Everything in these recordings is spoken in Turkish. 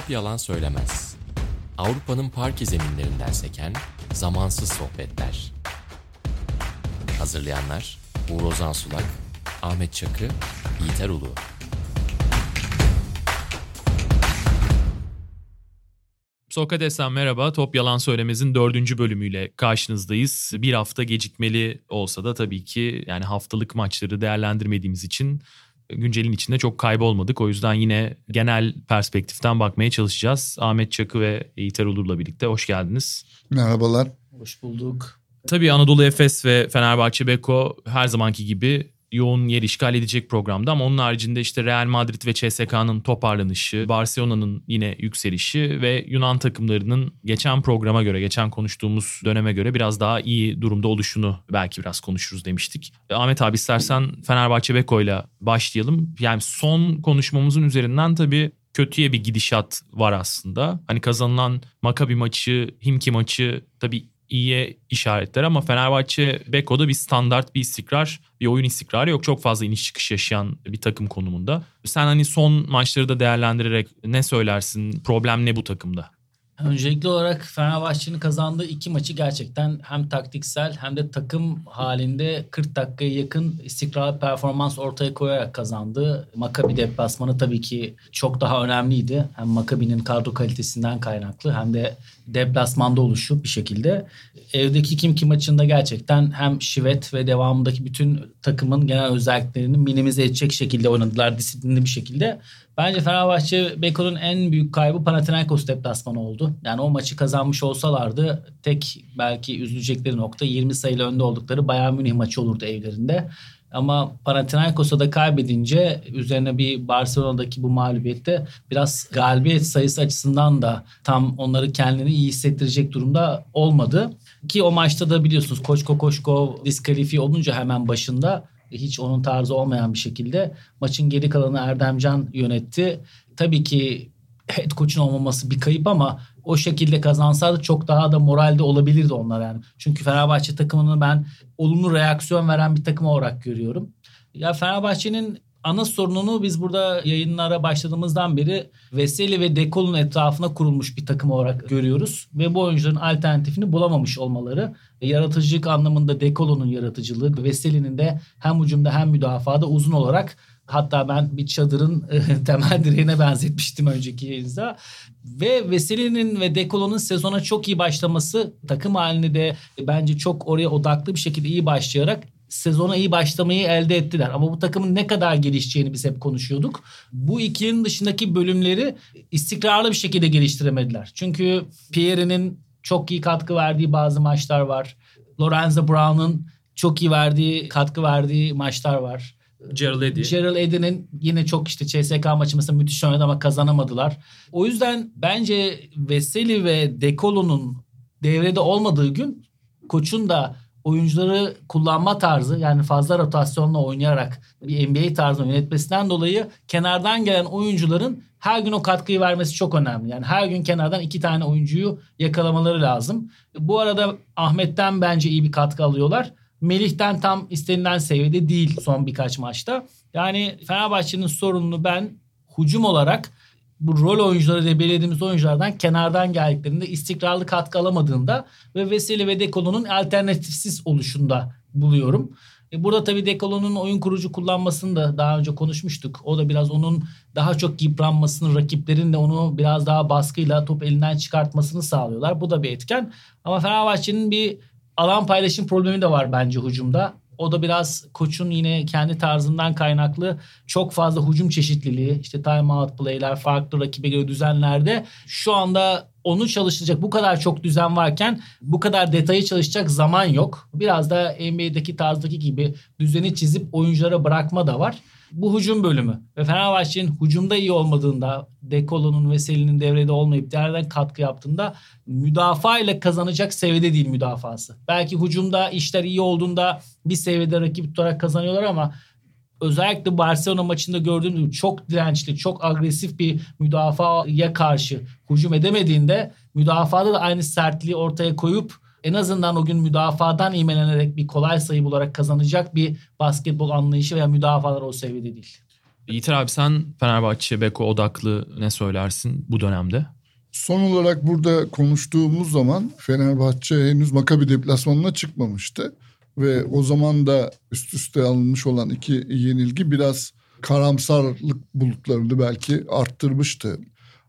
Top yalan söylemez. Avrupa'nın parke zeminlerinden seken zamansız sohbetler. Hazırlayanlar Uğur Ozan Sulak, Ahmet Çakı, Yiğiter Ulu. Sokrates'ten merhaba. Top Yalan Söylemez'in dördüncü bölümüyle karşınızdayız. Bir hafta gecikmeli olsa da tabii ki yani haftalık maçları değerlendirmediğimiz için güncelin içinde çok kaybolmadık. O yüzden yine genel perspektiften bakmaya çalışacağız. Ahmet Çakı ve Yiğiter Ulur'la birlikte hoş geldiniz. Merhabalar. Hoş bulduk. Tabii Anadolu Efes ve Fenerbahçe Beko her zamanki gibi yoğun yer işgal edecek programda ama onun haricinde işte Real Madrid ve CSK'nın toparlanışı, Barcelona'nın yine yükselişi ve Yunan takımlarının geçen programa göre, geçen konuştuğumuz döneme göre biraz daha iyi durumda oluşunu belki biraz konuşuruz demiştik. E, Ahmet abi istersen Fenerbahçe Beko'yla başlayalım. Yani son konuşmamızın üzerinden tabii kötüye bir gidişat var aslında. Hani kazanılan Makabi maçı, Himki maçı tabii iyiye işaretler ama Fenerbahçe Beko'da bir standart bir istikrar, bir oyun istikrarı yok. Çok fazla iniş çıkış yaşayan bir takım konumunda. Sen hani son maçları da değerlendirerek ne söylersin? Problem ne bu takımda? Öncelikli olarak Fenerbahçe'nin kazandığı iki maçı gerçekten hem taktiksel hem de takım halinde 40 dakikaya yakın istikrarlı performans ortaya koyarak kazandı. Makabi deplasmanı tabii ki çok daha önemliydi. Hem Makabi'nin kadro kalitesinden kaynaklı hem de deplasmanda oluşu bir şekilde. Evdeki Kimki maçında gerçekten hem Şivet ve devamındaki bütün takımın genel özelliklerini minimize edecek şekilde oynadılar disiplinli bir şekilde. Bence Fenerbahçe Beko'nun en büyük kaybı Panathinaikos deplasmanı oldu. Yani o maçı kazanmış olsalardı tek belki üzülecekleri nokta 20 sayılı önde oldukları Bayern Münih maçı olurdu evlerinde. Ama Panathinaikos'a da kaybedince üzerine bir Barcelona'daki bu mağlubiyette biraz galibiyet sayısı açısından da tam onları kendini iyi hissettirecek durumda olmadı. Ki o maçta da biliyorsunuz Koçko Koçko diskalifiye olunca hemen başında hiç onun tarzı olmayan bir şekilde maçın geri kalanı Erdemcan yönetti. Tabii ki head coach'un olmaması bir kayıp ama o şekilde kazansaydı çok daha da moralde olabilirdi onlar yani. Çünkü Fenerbahçe takımını ben olumlu reaksiyon veren bir takım olarak görüyorum. Ya Fenerbahçe'nin ana sorununu biz burada yayınlara başladığımızdan beri Veseli ve Dekol'un etrafına kurulmuş bir takım olarak görüyoruz. Ve bu oyuncuların alternatifini bulamamış olmaları. Yaratıcılık anlamında Dekol'un yaratıcılığı, Veseli'nin de hem ucumda hem müdafada uzun olarak Hatta ben bir çadırın temel direğine benzetmiştim önceki yayında. Ve Veseli'nin ve Dekolo'nun sezona çok iyi başlaması takım halinde de bence çok oraya odaklı bir şekilde iyi başlayarak sezona iyi başlamayı elde ettiler. Ama bu takımın ne kadar gelişeceğini biz hep konuşuyorduk. Bu ikilinin dışındaki bölümleri istikrarlı bir şekilde geliştiremediler. Çünkü Pierre'nin çok iyi katkı verdiği bazı maçlar var. Lorenzo Brown'un çok iyi verdiği, katkı verdiği maçlar var. Gerald Eddy. Gerald Eddy'nin yine çok işte CSK maçı mesela müthiş oynadı ama kazanamadılar. O yüzden bence Veseli ve Dekolo'nun devrede olmadığı gün koçun da oyuncuları kullanma tarzı yani fazla rotasyonla oynayarak bir NBA tarzı yönetmesinden dolayı kenardan gelen oyuncuların her gün o katkıyı vermesi çok önemli. Yani her gün kenardan iki tane oyuncuyu yakalamaları lazım. Bu arada Ahmet'ten bence iyi bir katkı alıyorlar. Melih'ten tam istenilen seviyede değil son birkaç maçta. Yani Fenerbahçe'nin sorununu ben hücum olarak bu rol oyuncuları diye belirlediğimiz oyunculardan kenardan geldiklerinde istikrarlı katkı alamadığında ve Veseli ve Dekolo'nun alternatifsiz oluşunda buluyorum. E burada tabii Dekolo'nun oyun kurucu kullanmasını da daha önce konuşmuştuk. O da biraz onun daha çok yıpranmasını, rakiplerin de onu biraz daha baskıyla top elinden çıkartmasını sağlıyorlar. Bu da bir etken. Ama Fenerbahçe'nin bir alan paylaşım problemi de var bence hücumda. O da biraz koçun yine kendi tarzından kaynaklı çok fazla hücum çeşitliliği, işte time out play'ler, farklı rakibe göre düzenlerde şu anda onu çalışacak bu kadar çok düzen varken bu kadar detayı çalışacak zaman yok. Biraz da NBA'deki tarzdaki gibi düzeni çizip oyunculara bırakma da var. Bu hücum bölümü ve Fenerbahçe'nin hücumda iyi olmadığında Dekolo'nun ve Selin'in devrede olmayıp diğerden katkı yaptığında müdafaa ile kazanacak seviyede değil müdafası. Belki hücumda işler iyi olduğunda bir seviyede rakip tutarak kazanıyorlar ama özellikle Barcelona maçında gördüğüm gibi çok dirençli, çok agresif bir müdafaya karşı hücum edemediğinde müdafada da aynı sertliği ortaya koyup en azından o gün müdafadan imelenerek bir kolay sayı bularak kazanacak bir basketbol anlayışı veya müdafalar o seviyede değil. Yiğiter abi sen Fenerbahçe Beko odaklı ne söylersin bu dönemde? Son olarak burada konuştuğumuz zaman Fenerbahçe henüz Makabi deplasmanına çıkmamıştı. Ve o zaman da üst üste alınmış olan iki yenilgi biraz karamsarlık bulutlarını belki arttırmıştı.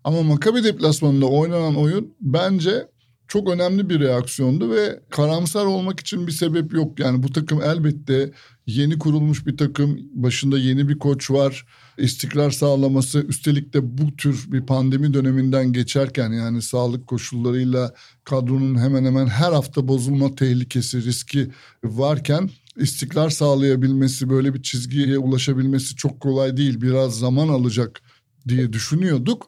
Ama Makabi deplasmanında oynanan oyun bence çok önemli bir reaksiyondu ve karamsar olmak için bir sebep yok. Yani bu takım elbette yeni kurulmuş bir takım, başında yeni bir koç var, istikrar sağlaması. Üstelik de bu tür bir pandemi döneminden geçerken yani sağlık koşullarıyla kadronun hemen hemen her hafta bozulma tehlikesi, riski varken istikrar sağlayabilmesi, böyle bir çizgiye ulaşabilmesi çok kolay değil. Biraz zaman alacak diye düşünüyorduk.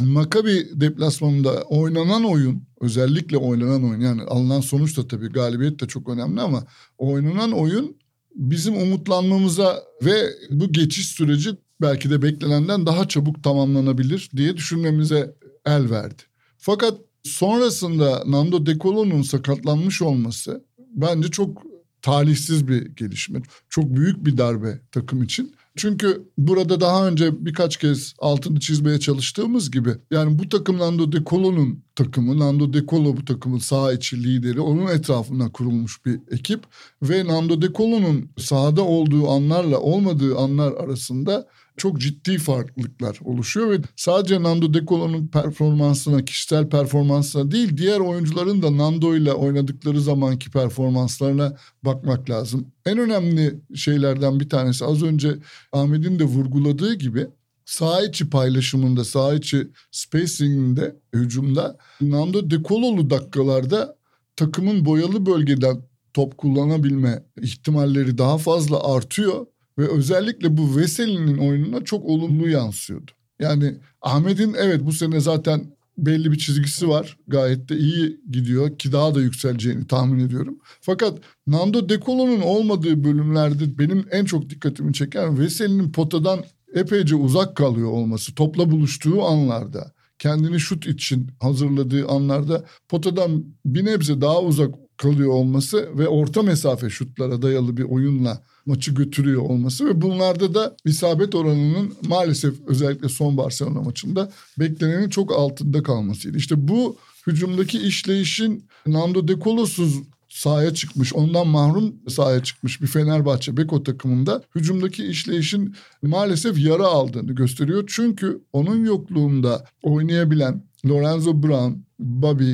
Makabi deplasmanında oynanan oyun özellikle oynanan oyun yani alınan sonuç da tabii galibiyet de çok önemli ama oynanan oyun bizim umutlanmamıza ve bu geçiş süreci belki de beklenenden daha çabuk tamamlanabilir diye düşünmemize el verdi. Fakat sonrasında Nando De Colo'nun sakatlanmış olması bence çok talihsiz bir gelişme. Çok büyük bir darbe takım için. Çünkü burada daha önce birkaç kez altını çizmeye çalıştığımız gibi yani bu takım Nando De Colo'nun takımı, Nando De Colo bu takımın sağ içi lideri, onun etrafında kurulmuş bir ekip ve Nando De Colo'nun sahada olduğu anlarla olmadığı anlar arasında çok ciddi farklılıklar oluşuyor ve sadece Nando De Colo'nun performansına, kişisel performansına değil diğer oyuncuların da Nando ile oynadıkları zamanki performanslarına bakmak lazım. En önemli şeylerden bir tanesi az önce Ahmet'in de vurguladığı gibi sağ içi paylaşımında, sağ içi spacinginde, hücumda Nando De Colo'lu dakikalarda takımın boyalı bölgeden top kullanabilme ihtimalleri daha fazla artıyor ve özellikle bu Veseli'nin oyununa çok olumlu yansıyordu. Yani Ahmet'in evet bu sene zaten belli bir çizgisi var. Gayet de iyi gidiyor ki daha da yükseleceğini tahmin ediyorum. Fakat Nando De Colo'nun olmadığı bölümlerde benim en çok dikkatimi çeken Veseli'nin potadan epeyce uzak kalıyor olması. Topla buluştuğu anlarda, kendini şut için hazırladığı anlarda potadan bir nebze daha uzak kalıyor olması ve orta mesafe şutlara dayalı bir oyunla maçı götürüyor olması ve bunlarda da isabet oranının maalesef özellikle son Barcelona maçında beklenenin çok altında kalmasıydı. İşte bu hücumdaki işleyişin Nando De Colos'uz sahaya çıkmış, ondan mahrum sahaya çıkmış bir Fenerbahçe Beko takımında hücumdaki işleyişin maalesef yara aldığını gösteriyor. Çünkü onun yokluğunda oynayabilen Lorenzo Brown, Bobby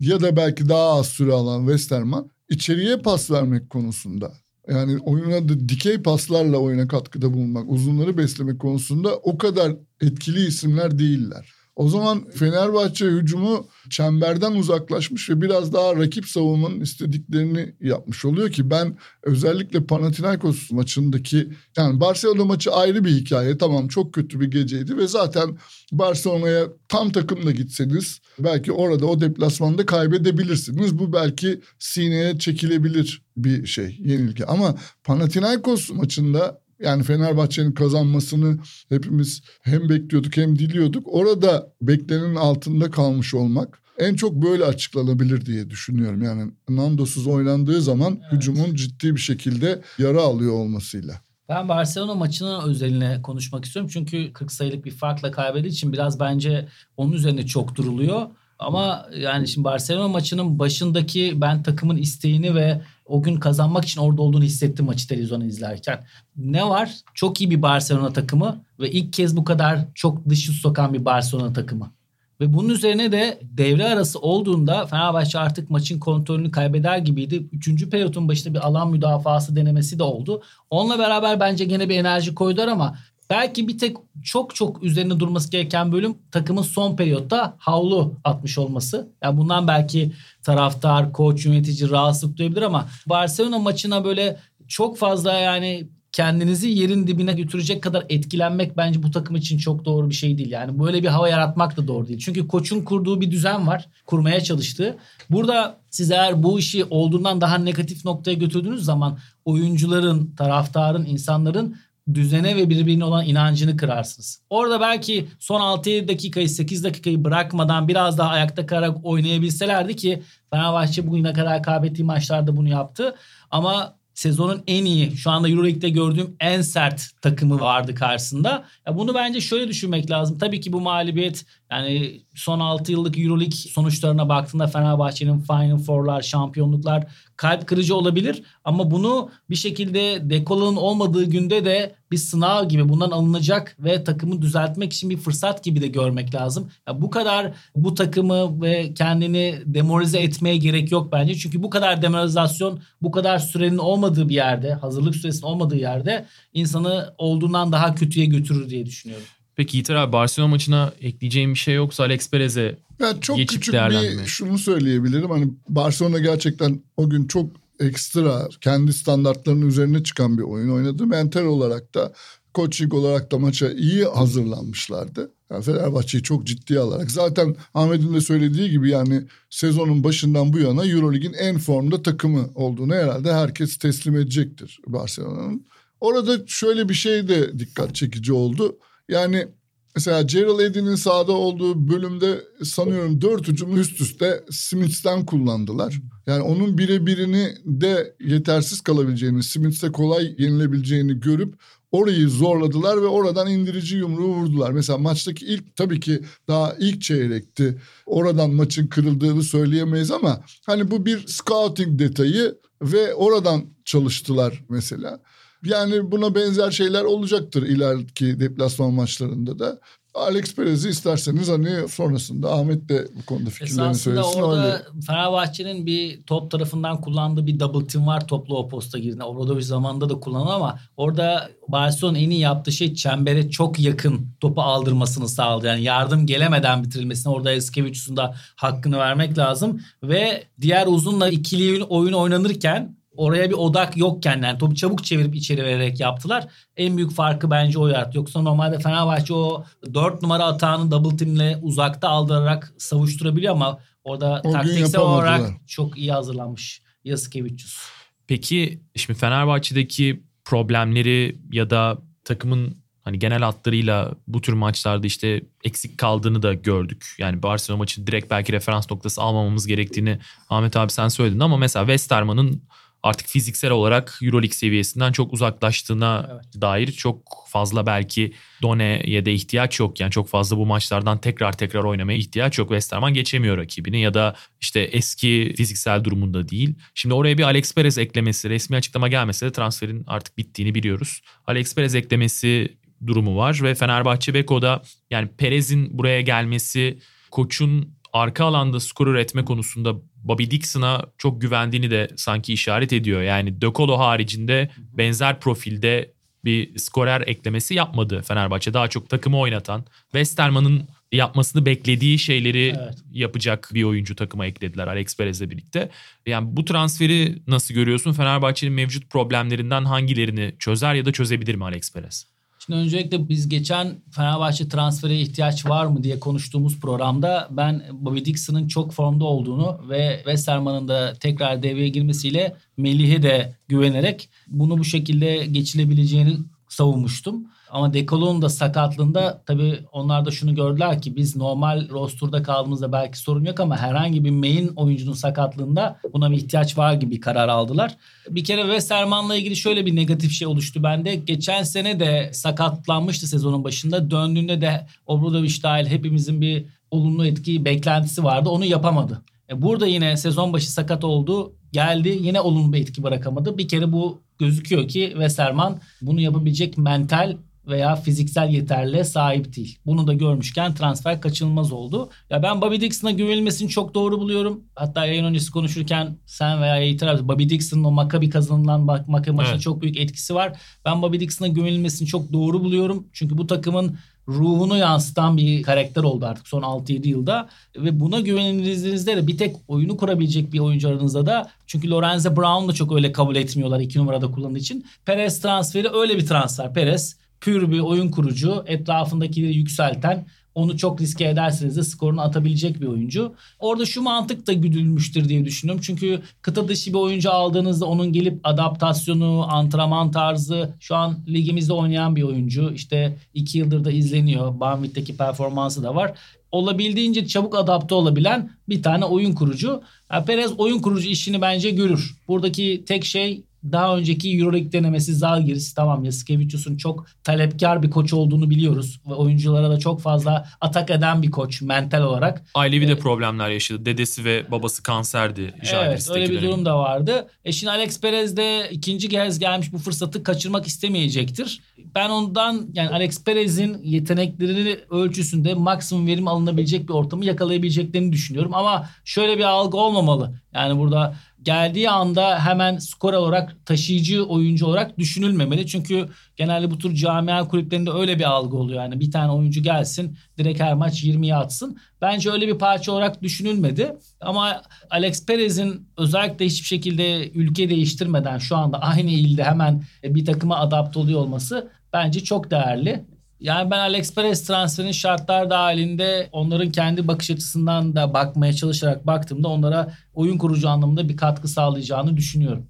ya da belki daha az süre alan Westerman içeriye pas vermek konusunda yani oyuna da dikey paslarla oyuna katkıda bulunmak, uzunları beslemek konusunda o kadar etkili isimler değiller. O zaman Fenerbahçe hücumu çemberden uzaklaşmış ve biraz daha rakip savunmanın istediklerini yapmış oluyor ki ben özellikle Panathinaikos maçındaki yani Barcelona maçı ayrı bir hikaye tamam çok kötü bir geceydi ve zaten Barcelona'ya tam takımla gitseniz belki orada o deplasmanda kaybedebilirsiniz. Bu belki sineye çekilebilir bir şey yenilgi ama Panathinaikos maçında yani Fenerbahçe'nin kazanmasını hepimiz hem bekliyorduk hem diliyorduk. Orada beklenenin altında kalmış olmak en çok böyle açıklanabilir diye düşünüyorum. Yani Nandos'uz oynandığı zaman evet. hücumun ciddi bir şekilde yara alıyor olmasıyla. Ben Barcelona maçının özeline konuşmak istiyorum. Çünkü 40 sayılık bir farkla kaybettiği için biraz bence onun üzerine çok duruluyor. Ama yani şimdi Barcelona maçının başındaki ben takımın isteğini ve o gün kazanmak için orada olduğunu hissettim maçı televizyonu izlerken. Ne var? Çok iyi bir Barcelona takımı ve ilk kez bu kadar çok dışı sokan bir Barcelona takımı. Ve bunun üzerine de devre arası olduğunda Fenerbahçe artık maçın kontrolünü kaybeder gibiydi. Üçüncü periyotun başında bir alan müdafası denemesi de oldu. Onunla beraber bence gene bir enerji koydular ama Belki bir tek çok çok üzerine durması gereken bölüm takımın son periyotta havlu atmış olması. Yani bundan belki taraftar, koç, yönetici rahatsızlık duyabilir ama Barcelona maçına böyle çok fazla yani kendinizi yerin dibine götürecek kadar etkilenmek bence bu takım için çok doğru bir şey değil. Yani böyle bir hava yaratmak da doğru değil. Çünkü koçun kurduğu bir düzen var. Kurmaya çalıştığı. Burada siz eğer bu işi olduğundan daha negatif noktaya götürdüğünüz zaman oyuncuların, taraftarın, insanların düzene ve birbirine olan inancını kırarsınız. Orada belki son 6-7 dakikayı 8 dakikayı bırakmadan biraz daha ayakta kalarak oynayabilselerdi ki Fenerbahçe bugüne kadar kaybettiği maçlarda bunu yaptı. Ama sezonun en iyi şu anda Euroleague'de gördüğüm en sert takımı vardı karşısında. Ya bunu bence şöyle düşünmek lazım. Tabii ki bu mağlubiyet yani son 6 yıllık Euroleague sonuçlarına baktığında Fenerbahçe'nin Final Four'lar, şampiyonluklar kalp kırıcı olabilir. Ama bunu bir şekilde Dekola'nın olmadığı günde de bir sınav gibi bundan alınacak ve takımı düzeltmek için bir fırsat gibi de görmek lazım. Ya bu kadar bu takımı ve kendini demoralize etmeye gerek yok bence. Çünkü bu kadar demoralizasyon bu kadar sürenin olmadığı bir yerde, hazırlık süresinin olmadığı yerde insanı olduğundan daha kötüye götürür diye düşünüyorum. Peki Yiğiter abi Barcelona maçına ekleyeceğim bir şey yoksa Alex Perez'e Yani çok Geçip küçük bir şunu söyleyebilirim. Hani Barcelona gerçekten o gün çok ekstra kendi standartlarının üzerine çıkan bir oyun oynadı. Mental olarak da coaching olarak da maça iyi hazırlanmışlardı. Yani Fenerbahçe'yi çok ciddiye alarak. Zaten Ahmet'in de söylediği gibi yani sezonun başından bu yana Eurolig'in en formda takımı olduğunu herhalde herkes teslim edecektir Barcelona'nın. Orada şöyle bir şey de dikkat çekici oldu. Yani Mesela Gerald Eddy'nin sahada olduğu bölümde sanıyorum dört hücumu üst üste Smith'ten kullandılar. Yani onun birebirini de yetersiz kalabileceğini, Smith'e kolay yenilebileceğini görüp orayı zorladılar ve oradan indirici yumruğu vurdular. Mesela maçtaki ilk tabii ki daha ilk çeyrekti. Oradan maçın kırıldığını söyleyemeyiz ama hani bu bir scouting detayı ve oradan çalıştılar mesela. Yani buna benzer şeyler olacaktır ileriki deplasman maçlarında da. Alex Perez'i isterseniz hani sonrasında Ahmet de bu konuda fikirlerini Esasında söylesin. orada Öyle. Fenerbahçe'nin bir top tarafından kullandığı bir double team var toplu o posta girdiğinde. Obradovic zamanında da kullanıyor ama orada Barcelona en iyi yaptığı şey çembere çok yakın topu aldırmasını sağladı. Yani yardım gelemeden bitirilmesine orada Eskevicius'un da hakkını vermek lazım. Ve diğer uzunla ikili oyun oynanırken oraya bir odak yokken yani topu çabuk çevirip içeri vererek yaptılar. En büyük farkı bence o yarattı. Yoksa normalde Fenerbahçe o 4 numara atağını double teamle uzakta aldırarak savuşturabiliyor ama orada O taktiksel olarak çok iyi hazırlanmış Yasikevicius. Peki şimdi Fenerbahçe'deki problemleri ya da takımın hani genel hatlarıyla bu tür maçlarda işte eksik kaldığını da gördük. Yani Barcelona maçı direkt belki referans noktası almamamız gerektiğini Ahmet abi sen söyledin ama mesela Westerman'ın artık fiziksel olarak Euroleague seviyesinden çok uzaklaştığına Evet. dair çok fazla belki Done'ye de ihtiyaç yok. Yani çok fazla bu maçlardan tekrar tekrar oynamaya ihtiyaç yok. Westerman geçemiyor rakibini ya da işte eski fiziksel durumunda değil. Şimdi oraya bir Alex Perez eklemesi, resmi açıklama gelmese de transferin artık bittiğini biliyoruz. Alex Perez eklemesi durumu var ve Fenerbahçe Beko'da yani Perez'in buraya gelmesi koçun arka alanda skor üretme konusunda Bobby Dixon'a çok güvendiğini de sanki işaret ediyor. Yani De Colo haricinde benzer profilde bir skorer eklemesi yapmadı Fenerbahçe. Daha çok takımı oynatan, Westerman'ın yapmasını beklediği şeyleri Evet. yapacak bir oyuncu takıma eklediler Alex Perez'le birlikte. Yani bu transferi nasıl görüyorsun? Fenerbahçe'nin mevcut problemlerinden hangilerini çözer ya da çözebilir mi Alex Perez? Şimdi öncelikle biz geçen Fenerbahçe transfere ihtiyaç var mı diye konuştuğumuz programda ben Bobby Dixon'ın çok formda olduğunu ve Westerman'ın da tekrar devreye girmesiyle Melih'e de güvenerek bunu bu şekilde geçilebileceğini savunmuştum. Ama Dekolon'un da sakatlığında tabii onlar da şunu gördüler ki biz normal rosterda kaldığımızda belki sorun yok ama herhangi bir main oyuncunun sakatlığında buna bir ihtiyaç var gibi bir karar aldılar. Bir kere Westerman'la ilgili şöyle bir negatif şey oluştu bende. Geçen sene de sakatlanmıştı sezonun başında. Döndüğünde de Obradoviç dahil hepimizin bir olumlu etki beklentisi vardı. Onu yapamadı. E burada yine sezon başı sakat oldu. Geldi yine olumlu bir etki bırakamadı. Bir kere bu gözüküyor ki Westerman bunu yapabilecek mental veya fiziksel yeterliğe sahip değil. Bunu da görmüşken transfer kaçınılmaz oldu. Ya ben Bobby Dixon'a güvenilmesini çok doğru buluyorum. Hatta yayın öncesi konuşurken sen veya abi Bobby Dixon'ın o Maccabi kazanılan bak- Maccabi maçında Evet. çok büyük etkisi var. Ben Bobby Dixon'a güvenilmesini çok doğru buluyorum. Çünkü bu takımın ruhunu yansıtan bir karakter oldu artık son 6-7 yılda. Ve buna güvenildiğinizde de bir tek oyunu kurabilecek bir oyuncu aranızda da çünkü Lorenzo Brown da çok öyle kabul etmiyorlar 2 numarada kullandığı için. Perez transferi öyle bir transfer. Perez pür bir oyun kurucu, etrafındakileri yükselten, onu çok riske ederseniz de skorunu atabilecek bir oyuncu. Orada şu mantık da güdülmüştür diye düşünüyorum. Çünkü kıta dışı bir oyuncu aldığınızda onun gelip adaptasyonu, antrenman tarzı şu an ligimizde oynayan bir oyuncu. İşte iki yıldır da izleniyor. Banvit'teki performansı da var. Olabildiğince çabuk adapte olabilen bir tane oyun kurucu. Yani Perez oyun kurucu işini bence görür. Buradaki tek şey daha önceki Euroleague denemesi Zalgiris tamam Yasikevicius'un çok talepkar bir koç olduğunu biliyoruz. Ve oyunculara da çok fazla atak eden bir koç mental olarak. Ailevi de problemler yaşadı. Dedesi ve babası kanserdi. Evet öyle bir durum da vardı. E şimdi Alex Perez de ikinci kez gelmiş bu fırsatı kaçırmak istemeyecektir. Ben ondan yani Alex Perez'in yeteneklerini ölçüsünde maksimum verim alınabilecek bir ortamı yakalayabileceklerini düşünüyorum. Ama şöyle bir algı olmamalı. Yani burada geldiği anda hemen skor olarak taşıyıcı oyuncu olarak düşünülmemeli. Çünkü genelde bu tür camia kulüplerinde öyle bir algı oluyor. Yani bir tane oyuncu gelsin direkt her maç 20'ye atsın. Bence öyle bir parça olarak düşünülmedi. Ama Alex Perez'in özellikle hiçbir şekilde ülke değiştirmeden şu anda aynı ilde hemen bir takıma adapte oluyor olması bence çok değerli. Yani ben Alex Perez transferinin şartlar dahilinde onların kendi bakış açısından da bakmaya çalışarak baktığımda onlara oyun kurucu anlamında bir katkı sağlayacağını düşünüyorum.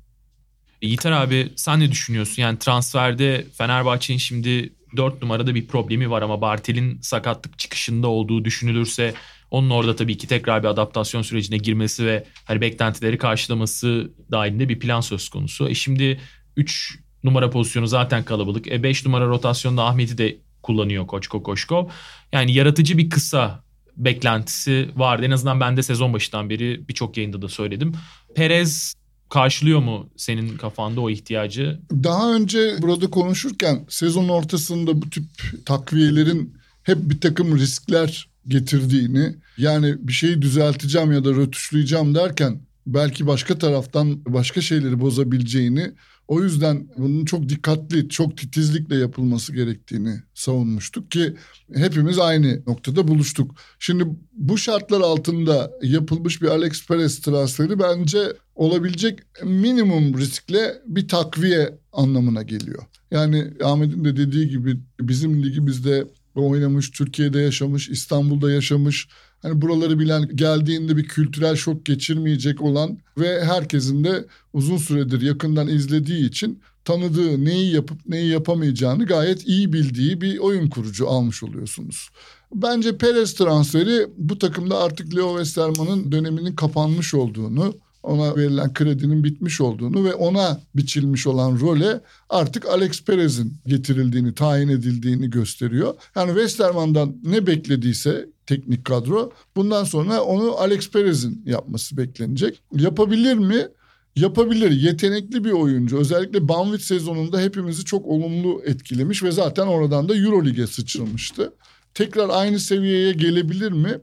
Yiğiter abi sen ne düşünüyorsun? Yani transferde Fenerbahçe'nin şimdi 4 numarada bir problemi var ama Bartel'in sakatlık çıkışında olduğu düşünülürse onun orada tabii ki tekrar bir adaptasyon sürecine girmesi ve hani beklentileri karşılaması dahilinde bir plan söz konusu. E şimdi 3 numara pozisyonu zaten kalabalık. E 5 numara rotasyonda Ahmet'i de kullanıyor Koçko Koşko. Yani yaratıcı bir kısa beklentisi vardı. En azından ben de sezon başından beri birçok yayında da söyledim. Perez karşılıyor mu senin kafanda o ihtiyacı? Daha önce burada konuşurken sezon ortasında bu tip takviyelerin hep bir takım riskler getirdiğini yani bir şeyi düzelteceğim ya da rötuşlayacağım derken belki başka taraftan başka şeyleri bozabileceğini o yüzden bunun çok dikkatli, çok titizlikle yapılması gerektiğini savunmuştuk ki hepimiz aynı noktada buluştuk. Şimdi bu şartlar altında yapılmış bir Alex Perez transferi bence olabilecek minimum riskle bir takviye anlamına geliyor. Yani Ahmet'in de dediği gibi bizim ligimizde oynamış, Türkiye'de yaşamış, İstanbul'da yaşamış hani buraları bilen geldiğinde bir kültürel şok geçirmeyecek olan ve herkesin de uzun süredir yakından izlediği için tanıdığı neyi yapıp neyi yapamayacağını gayet iyi bildiği bir oyun kurucu almış oluyorsunuz. Bence Perez transferi bu takımda artık Leo Westerman'ın döneminin kapanmış olduğunu ona verilen kredinin bitmiş olduğunu ve ona biçilmiş olan role artık Alex Perez'in getirildiğini, tayin edildiğini gösteriyor. Yani Westerman'dan ne beklediyse teknik kadro bundan sonra onu Alex Perez'in yapması beklenecek. Yapabilir mi? Yapabilir. Yetenekli bir oyuncu. Özellikle Banvit sezonunda hepimizi çok olumlu etkilemiş ve zaten oradan da Eurolig'e sıçramıştı. Tekrar aynı seviyeye gelebilir mi?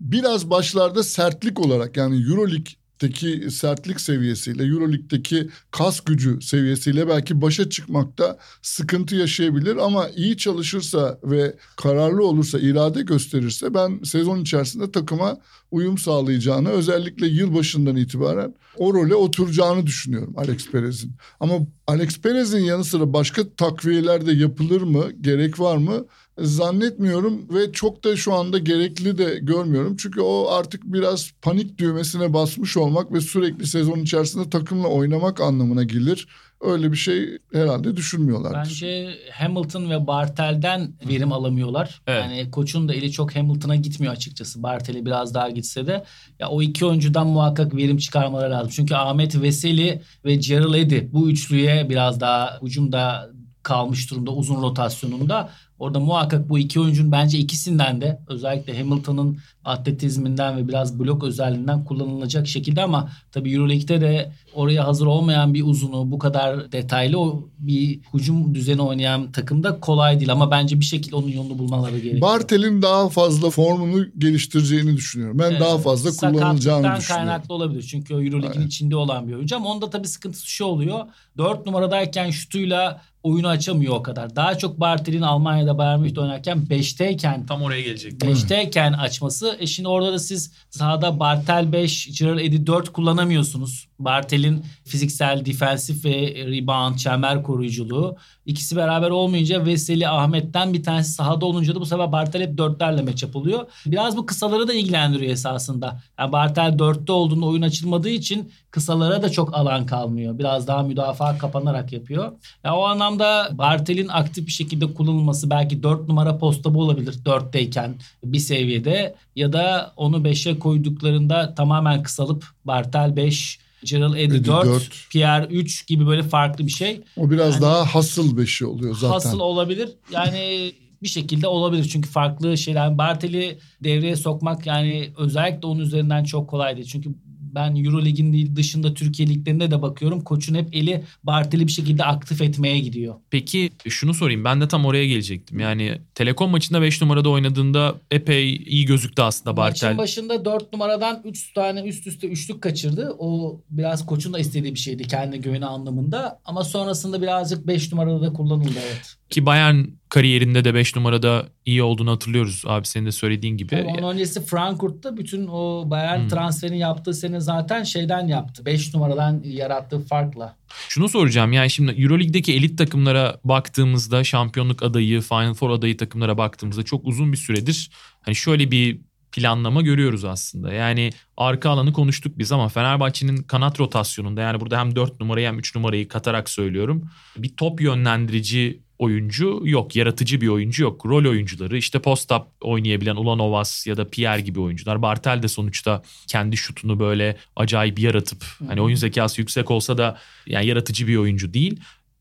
Biraz başlarda sertlik olarak yani Euroleague Lig'deki sertlik seviyesiyle, Euroleague'deki kas gücü seviyesiyle belki başa çıkmakta sıkıntı yaşayabilir ama iyi çalışırsa ve kararlı olursa, irade gösterirse ben sezon içerisinde takıma uyum sağlayacağını özellikle yılbaşından itibaren o role oturacağını düşünüyorum Alex Perez'in. Ama Alex Perez'in yanı sıra başka takviyeler de yapılır mı, gerek var mı? Zannetmiyorum ve çok da şu anda gerekli de görmüyorum. Çünkü o artık biraz panik düğmesine basmış olmak ve sürekli sezon içerisinde takımla oynamak anlamına gelir. Öyle bir şey herhalde düşünmüyorlar. Bence Hamilton ve Bartel'den verim alamıyorlar. Evet. Yani koçun da eli çok Hamilton'a gitmiyor açıkçası. Bartel'e biraz daha gitse de ya o iki oyuncudan muhakkak verim çıkarmaları lazım. Çünkü Ahmet Veseli ve Gerald Eddy bu üçlüye biraz daha hücumda kalmış durumda uzun rotasyonunda. Orada muhakkak bu iki oyuncunun bence ikisinden de özellikle Hamilton'ın atletizminden ve biraz blok özelliğinden kullanılacak şekilde ama tabii Euroleague'de de oraya hazır olmayan bir uzunu bu kadar detaylı o bir hücum düzeni oynayan takımda kolay değil ama bence bir şekilde onun yolunu bulmaları gerekiyor. Bartel'in daha fazla formunu geliştireceğini düşünüyorum. Ben evet, daha fazla kullanılacağını düşünüyorum. kaynaklı olabilir çünkü Euroleague'in içinde olan bir oyuncu ama onda tabii sıkıntısı şu oluyor. 4 numaradayken şutuyla oyunu açamıyor o kadar. Daha çok Bartel'in Almanya'da Bayern Münih'te oynarken 5'teyken tam oraya gelecek. 5'teyken açması. E şimdi orada da siz sahada Bartel 5, Gerald Eddy 4 kullanamıyorsunuz. Bartel'in fiziksel, defensif ve rebound, çember koruyuculuğu ikisi beraber olmayınca Veseli Ahmet'ten bir tanesi sahada olunca da bu sefer Bartel hep dörtlerle matchup oluyor. Biraz bu kısaları da ilgilendiriyor esasında. Yani Bartel dörtte olduğunda oyun açılmadığı için kısalara da çok alan kalmıyor. Biraz daha müdafaa kapanarak yapıyor. Yani o anlamda Bartel'in aktif bir şekilde kullanılması belki dört numara posta bu olabilir dörtteyken bir seviyede ya da onu beşe koyduklarında tamamen kısalıp Bartel beş Gerald Eddy Eddy 4, dört. Pierre 3 gibi böyle farklı bir şey. O biraz Yani- daha hasıl beşi oluyor zaten. Hasıl olabilir. Yani bir şekilde olabilir. Çünkü farklı şeyler. Bartel'i devreye sokmak yani özellikle onun üzerinden çok kolay değil. Çünkü ben Eurolig'in değil dışında Türkiye liglerinde de bakıyorum. Koçun hep eli Bartel'i bir şekilde aktif etmeye gidiyor. Peki şunu sorayım ben de tam oraya gelecektim. Yani Telekom maçında 5 numarada oynadığında epey iyi gözüktü aslında Bartel. Maçın başında 4 numaradan 3 tane üst üste üçlük kaçırdı. O biraz koçun da istediği bir şeydi kendi güveni anlamında. Ama sonrasında birazcık 5 numarada da kullanıldı evet. Ki Bayern kariyerinde de 5 numarada iyi olduğunu hatırlıyoruz abi senin de söylediğin gibi. Tabii Onun öncesi Frankfurt'ta bütün o Bayern Hmm. transferini yaptığı sene zaten şeyden yaptı. 5 numaradan yarattığı farkla. Şunu soracağım yani şimdi Euroleague'deki elit takımlara baktığımızda şampiyonluk adayı, Final Four adayı takımlara baktığımızda çok uzun bir süredir hani şöyle bir planlama görüyoruz aslında. Yani arka alanı konuştuk biz ama Fenerbahçe'nin kanat rotasyonunda yani burada hem 4 numarayı hem 3 numarayı katarak söylüyorum. Bir top yönlendirici oyuncu yok. Yaratıcı bir oyuncu yok. Rol oyuncuları işte post-up oynayabilen Ulanovas ya da Pierre gibi oyuncular. Bartel de sonuçta kendi şutunu böyle acayip yaratıp hani oyun zekası yüksek olsa da yani yaratıcı bir oyuncu değil.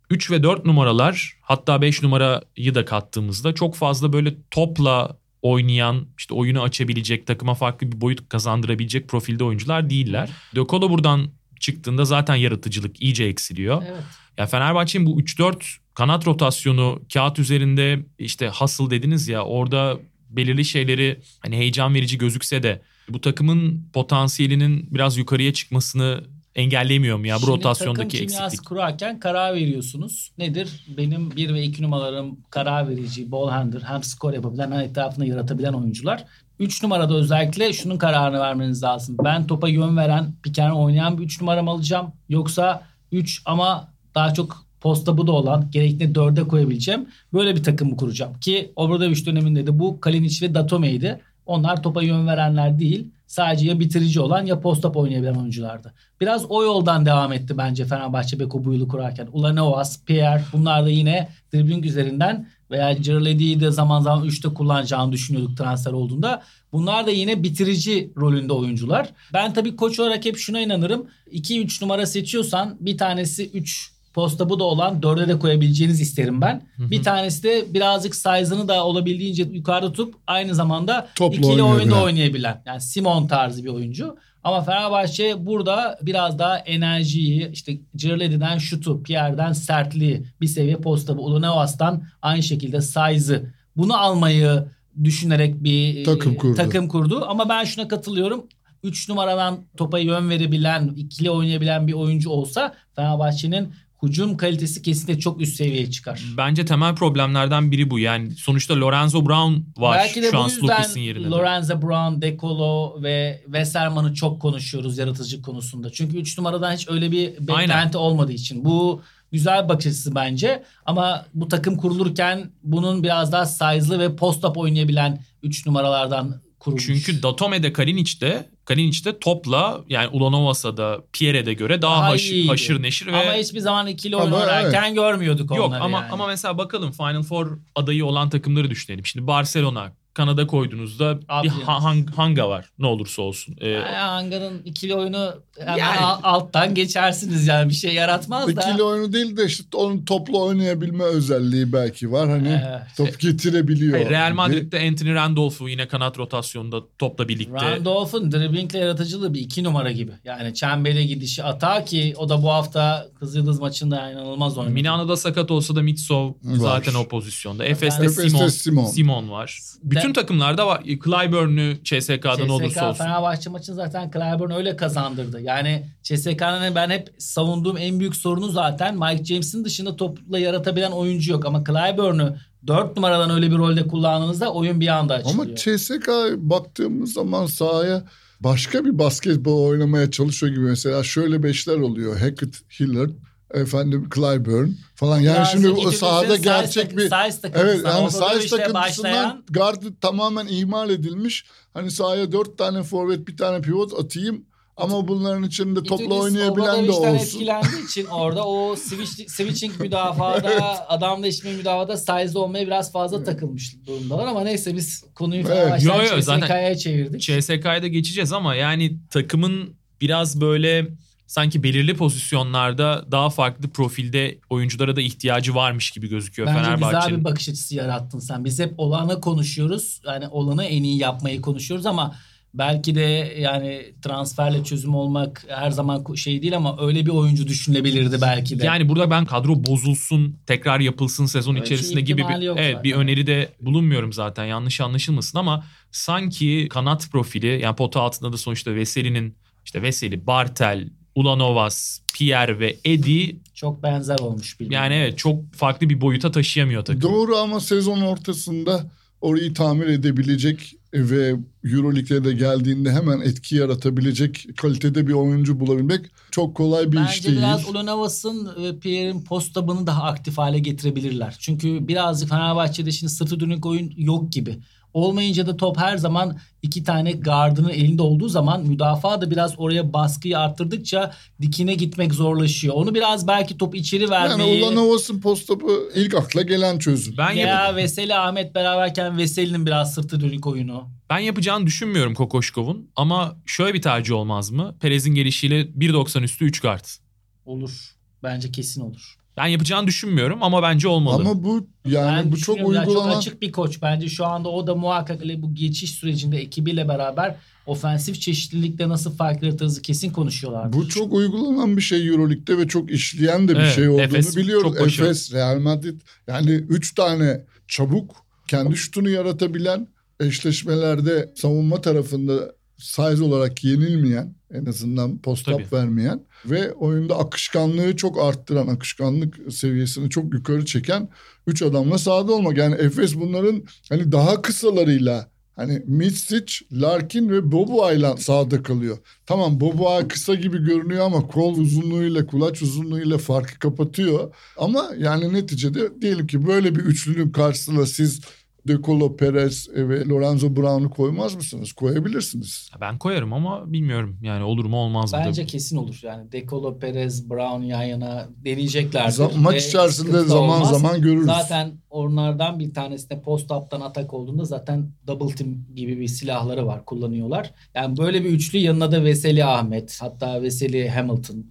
3 ve 4 numaralar hatta 5 numarayı da kattığımızda çok fazla böyle topla oynayan işte oyunu açabilecek takıma farklı bir boyut kazandırabilecek profilde oyuncular değiller. De Colo buradan çıktığında zaten yaratıcılık iyice eksiliyor. Evet. Ya Fenerbahçe'nin bu 3-4 kanat rotasyonu kağıt üzerinde işte hasıl dediniz ya orada belirli şeyleri hani heyecan verici gözükse de bu takımın potansiyelinin biraz yukarıya çıkmasını engellemiyor mu ya bu Şimdi rotasyondaki takım eksiklik? kurarken karar veriyorsunuz. Nedir? Benim 1 ve 2 numaralarım karar verici, ball handler, hem skor yapabilen hem etrafında yaratabilen oyuncular. 3 numarada özellikle şunun kararını vermeniz lazım. Ben topa yön veren, piken oynayan bir 3 numaram alacağım. Yoksa 3 ama daha çok posta bu da olan gerekli 4'e koyabileceğim. Böyle bir takım mı kuracağım? Ki Obradoviç döneminde de bu Kalinic ve Datome'ydi. Onlar topa yön verenler değil. Sadece ya bitirici olan ya post-up oynayabilen oyunculardı. Biraz o yoldan devam etti bence Fenerbahçe Beko bu yılı kurarken. Ulanovas, Pierre bunlar da yine dribbling üzerinden veya Cirledi'yi de zaman zaman 3'te kullanacağını düşünüyorduk transfer olduğunda. Bunlar da yine bitirici rolünde oyuncular. Ben tabii koç olarak hep şuna inanırım. 2-3 numara seçiyorsan bir tanesi 3 posta bu da olan 4'e de koyabileceğiniz isterim ben. Bir tanesi de birazcık size'ını da olabildiğince yukarıda tutup aynı zamanda Topla ikili oyunda oynayabilen. Yani Simon tarzı bir oyuncu. Ama Fenerbahçe burada biraz daha enerjiyi işte Cirledi'den şutu, Pierre'den sertliği, bir seviye posta bu Ulunovas'tan aynı şekilde size'ı bunu almayı düşünerek bir Takım e, kurdu. takım kurdu. Ama ben şuna katılıyorum. 3 numaradan topa yön verebilen, ikili oynayabilen bir oyuncu olsa Fenerbahçe'nin hücum kalitesi kesinlikle çok üst seviyeye çıkar. Bence temel problemlerden biri bu. Yani sonuçta Lorenzo Brown var Belki de şu bu an Lucas'ın yerine. de. Lorenzo Brown, Decolo ve Weserman'ı çok konuşuyoruz yaratıcı konusunda. Çünkü 3 numaradan hiç öyle bir beklenti olmadığı için. Bu güzel bir bakış açısı bence. Ama bu takım kurulurken bunun biraz daha size'lı ve post-up oynayabilen 3 numaralardan kurulmuş. Çünkü Datome'de Kalinic'te Kalinic'te topla yani Ulanovas'a da Pierre'e göre daha, Daha haş- iyiydi. haşır neşir ve Ama hiçbir zaman ikili oyun oynarken görmüyorduk yok onları ama yani. ama mesela bakalım Final Four adayı olan takımları düşünelim. Şimdi Barcelona Kanada koyduğunuzda Abi bir yani. ha- hang- hanga var ne olursa olsun. Ee, Yani Anga'nın ikili oyunu Yani- al- alttan geçersiniz yani bir şey yaratmaz da. İkili oyunu değil de işte onun topla oynayabilme özelliği belki var. Hani Evet. top getirebiliyor. hayır, Real gibi. Madrid'de Anthony Randolph'u yine kanat rotasyonunda topla birlikte Randolph'un driblingle yaratıcılığı bir iki numara gibi. Yani çembere gidişi ata ki o da bu hafta Kızıldız maçında inanılmaz oynadı. Milano'da sakat olsa da Mitsov zaten o pozisyonda. Efes'te Efes'te Simon, Simon. Simon var. Bütün takımlarda var. Clyburn'u CSK'dan CSK olursa olsun. Fenerbahçe maçını zaten Clyburn öyle kazandırdı. Yani CSK'nın ben hep savunduğum en büyük sorunu zaten Mike James'in dışında topla yaratabilen oyuncu yok. Ama Clyburn'u 4 numaradan öyle bir rolde kullandığınızda oyun bir anda açılıyor. Ama CSK baktığımız zaman sahaya başka bir basketbol oynamaya çalışıyor gibi mesela şöyle beşler oluyor. Hackett, Hillard, efendim Clyburn falan. Yani Biraz şimdi o sahada size gerçek bir size Evet yani size işte takıntısından başlayan gardı tamamen ihmal edilmiş. Hani sahaya dört tane forvet bir tane pivot atayım ama bunların içinde topla İtudis oynayabilen de olsun. etkilendiği için orada o switch, switching müdafada adamla işme müdafada size olmaya biraz fazla takılmış durumdalar ama neyse biz konuyu Evet. Fenerbahçe'den Yo, yo, CSK'ya çevirdik. CSK'ya da geçeceğiz ama yani takımın biraz böyle sanki belirli pozisyonlarda daha farklı profilde oyunculara da ihtiyacı varmış gibi gözüküyor Bence güzel Fenerbahçe'nin. bir bakış açısı yarattın sen. Biz hep olanı konuşuyoruz. Yani olanı en iyi yapmayı konuşuyoruz ama belki de yani transferle çözüm olmak her zaman şey değil ama öyle bir oyuncu düşünülebilirdi belki de. Yani burada ben kadro bozulsun, tekrar yapılsın sezon Öyle içerisinde şey gibi bir evet zaten. bir öneride bulunmuyorum zaten. Yanlış anlaşılmasın ama sanki kanat profili yani pota altında da sonuçta Veseli'nin işte Veseli, Bartel, Ulanovas, Pierre ve Edi Çok benzer olmuş birbirine. yani evet çok farklı bir boyuta taşıyamıyor takım. Doğru ama sezon ortasında orayı tamir edebilecek ve Euroleague'e de geldiğinde hemen etki yaratabilecek kalitede bir oyuncu bulabilmek çok kolay bir iş Bence değil. biraz Ulanovas'ın ve Pierre'in post daha aktif hale getirebilirler. Çünkü birazcık Fenerbahçe'de şimdi sırtı dönük oyun yok gibi. Olmayınca da top her zaman iki tane gardının elinde olduğu zaman müdafaa da biraz oraya baskıyı arttırdıkça dikine gitmek zorlaşıyor. Onu biraz belki top içeri Yani vermeyi... Ulanovas'ın postapı ilk akla gelen çözüm. Ben yap- ya Veseli Ahmet beraberken Veseli'nin biraz sırtı dönük oyunu. ben yapacağını düşünmüyorum Kokoşkov'un ama şöyle bir tercih olmaz mı? Perez'in gelişiyle 1.90 üstü 3 kart. Olur. Bence kesin olur. Ben yapacağını düşünmüyorum ama bence olmalı. Ama bu yani Ben bu çok uygulanan çok açık bir koç. Bence şu anda o da muhakkak hele bu geçiş sürecinde ekibiyle beraber ofensif çeşitlilikte nasıl fark yaratırızı kesin konuşuyorlar. bu çok uygulanan bir şey Euroleague'de ve çok işleyen de bir Evet, şey olduğunu Efes biliyoruz. Efes, Real Madrid yani 3 tane çabuk kendi şutunu yaratabilen eşleşmelerde savunma tarafında size olarak yenilmeyen en azından post-up Tabii. vermeyen ve oyunda akışkanlığı çok arttıran, akışkanlık seviyesini çok yukarı çeken 3 adamla sahada olmak. Yani Efes bunların hani daha kısalarıyla hani Mitsic, Larkin ve Boboa'yla sahada kalıyor. Tamam Boboa kısa gibi görünüyor ama kol uzunluğuyla, kulaç uzunluğuyla farkı kapatıyor. Ama yani neticede diyelim ki böyle bir üçlünün karşısına siz De Colo Perez ve Lorenzo Brown'u koymaz mısınız? Koyabilirsiniz. Ben koyarım ama bilmiyorum yani olur mu olmaz mı? Bence Tabii. kesin olur. Yani Decolo, Perez, Brown yan yana deneyeceklerdir. Za- maç içerisinde zaman olmaz. zaman görürüz. Zaten onlardan bir tanesinde post-up'tan atak olduğunda zaten double team gibi bir silahları var kullanıyorlar. Yani böyle bir üçlü yanına da Veseli Ahmet hatta Veseli Hamilton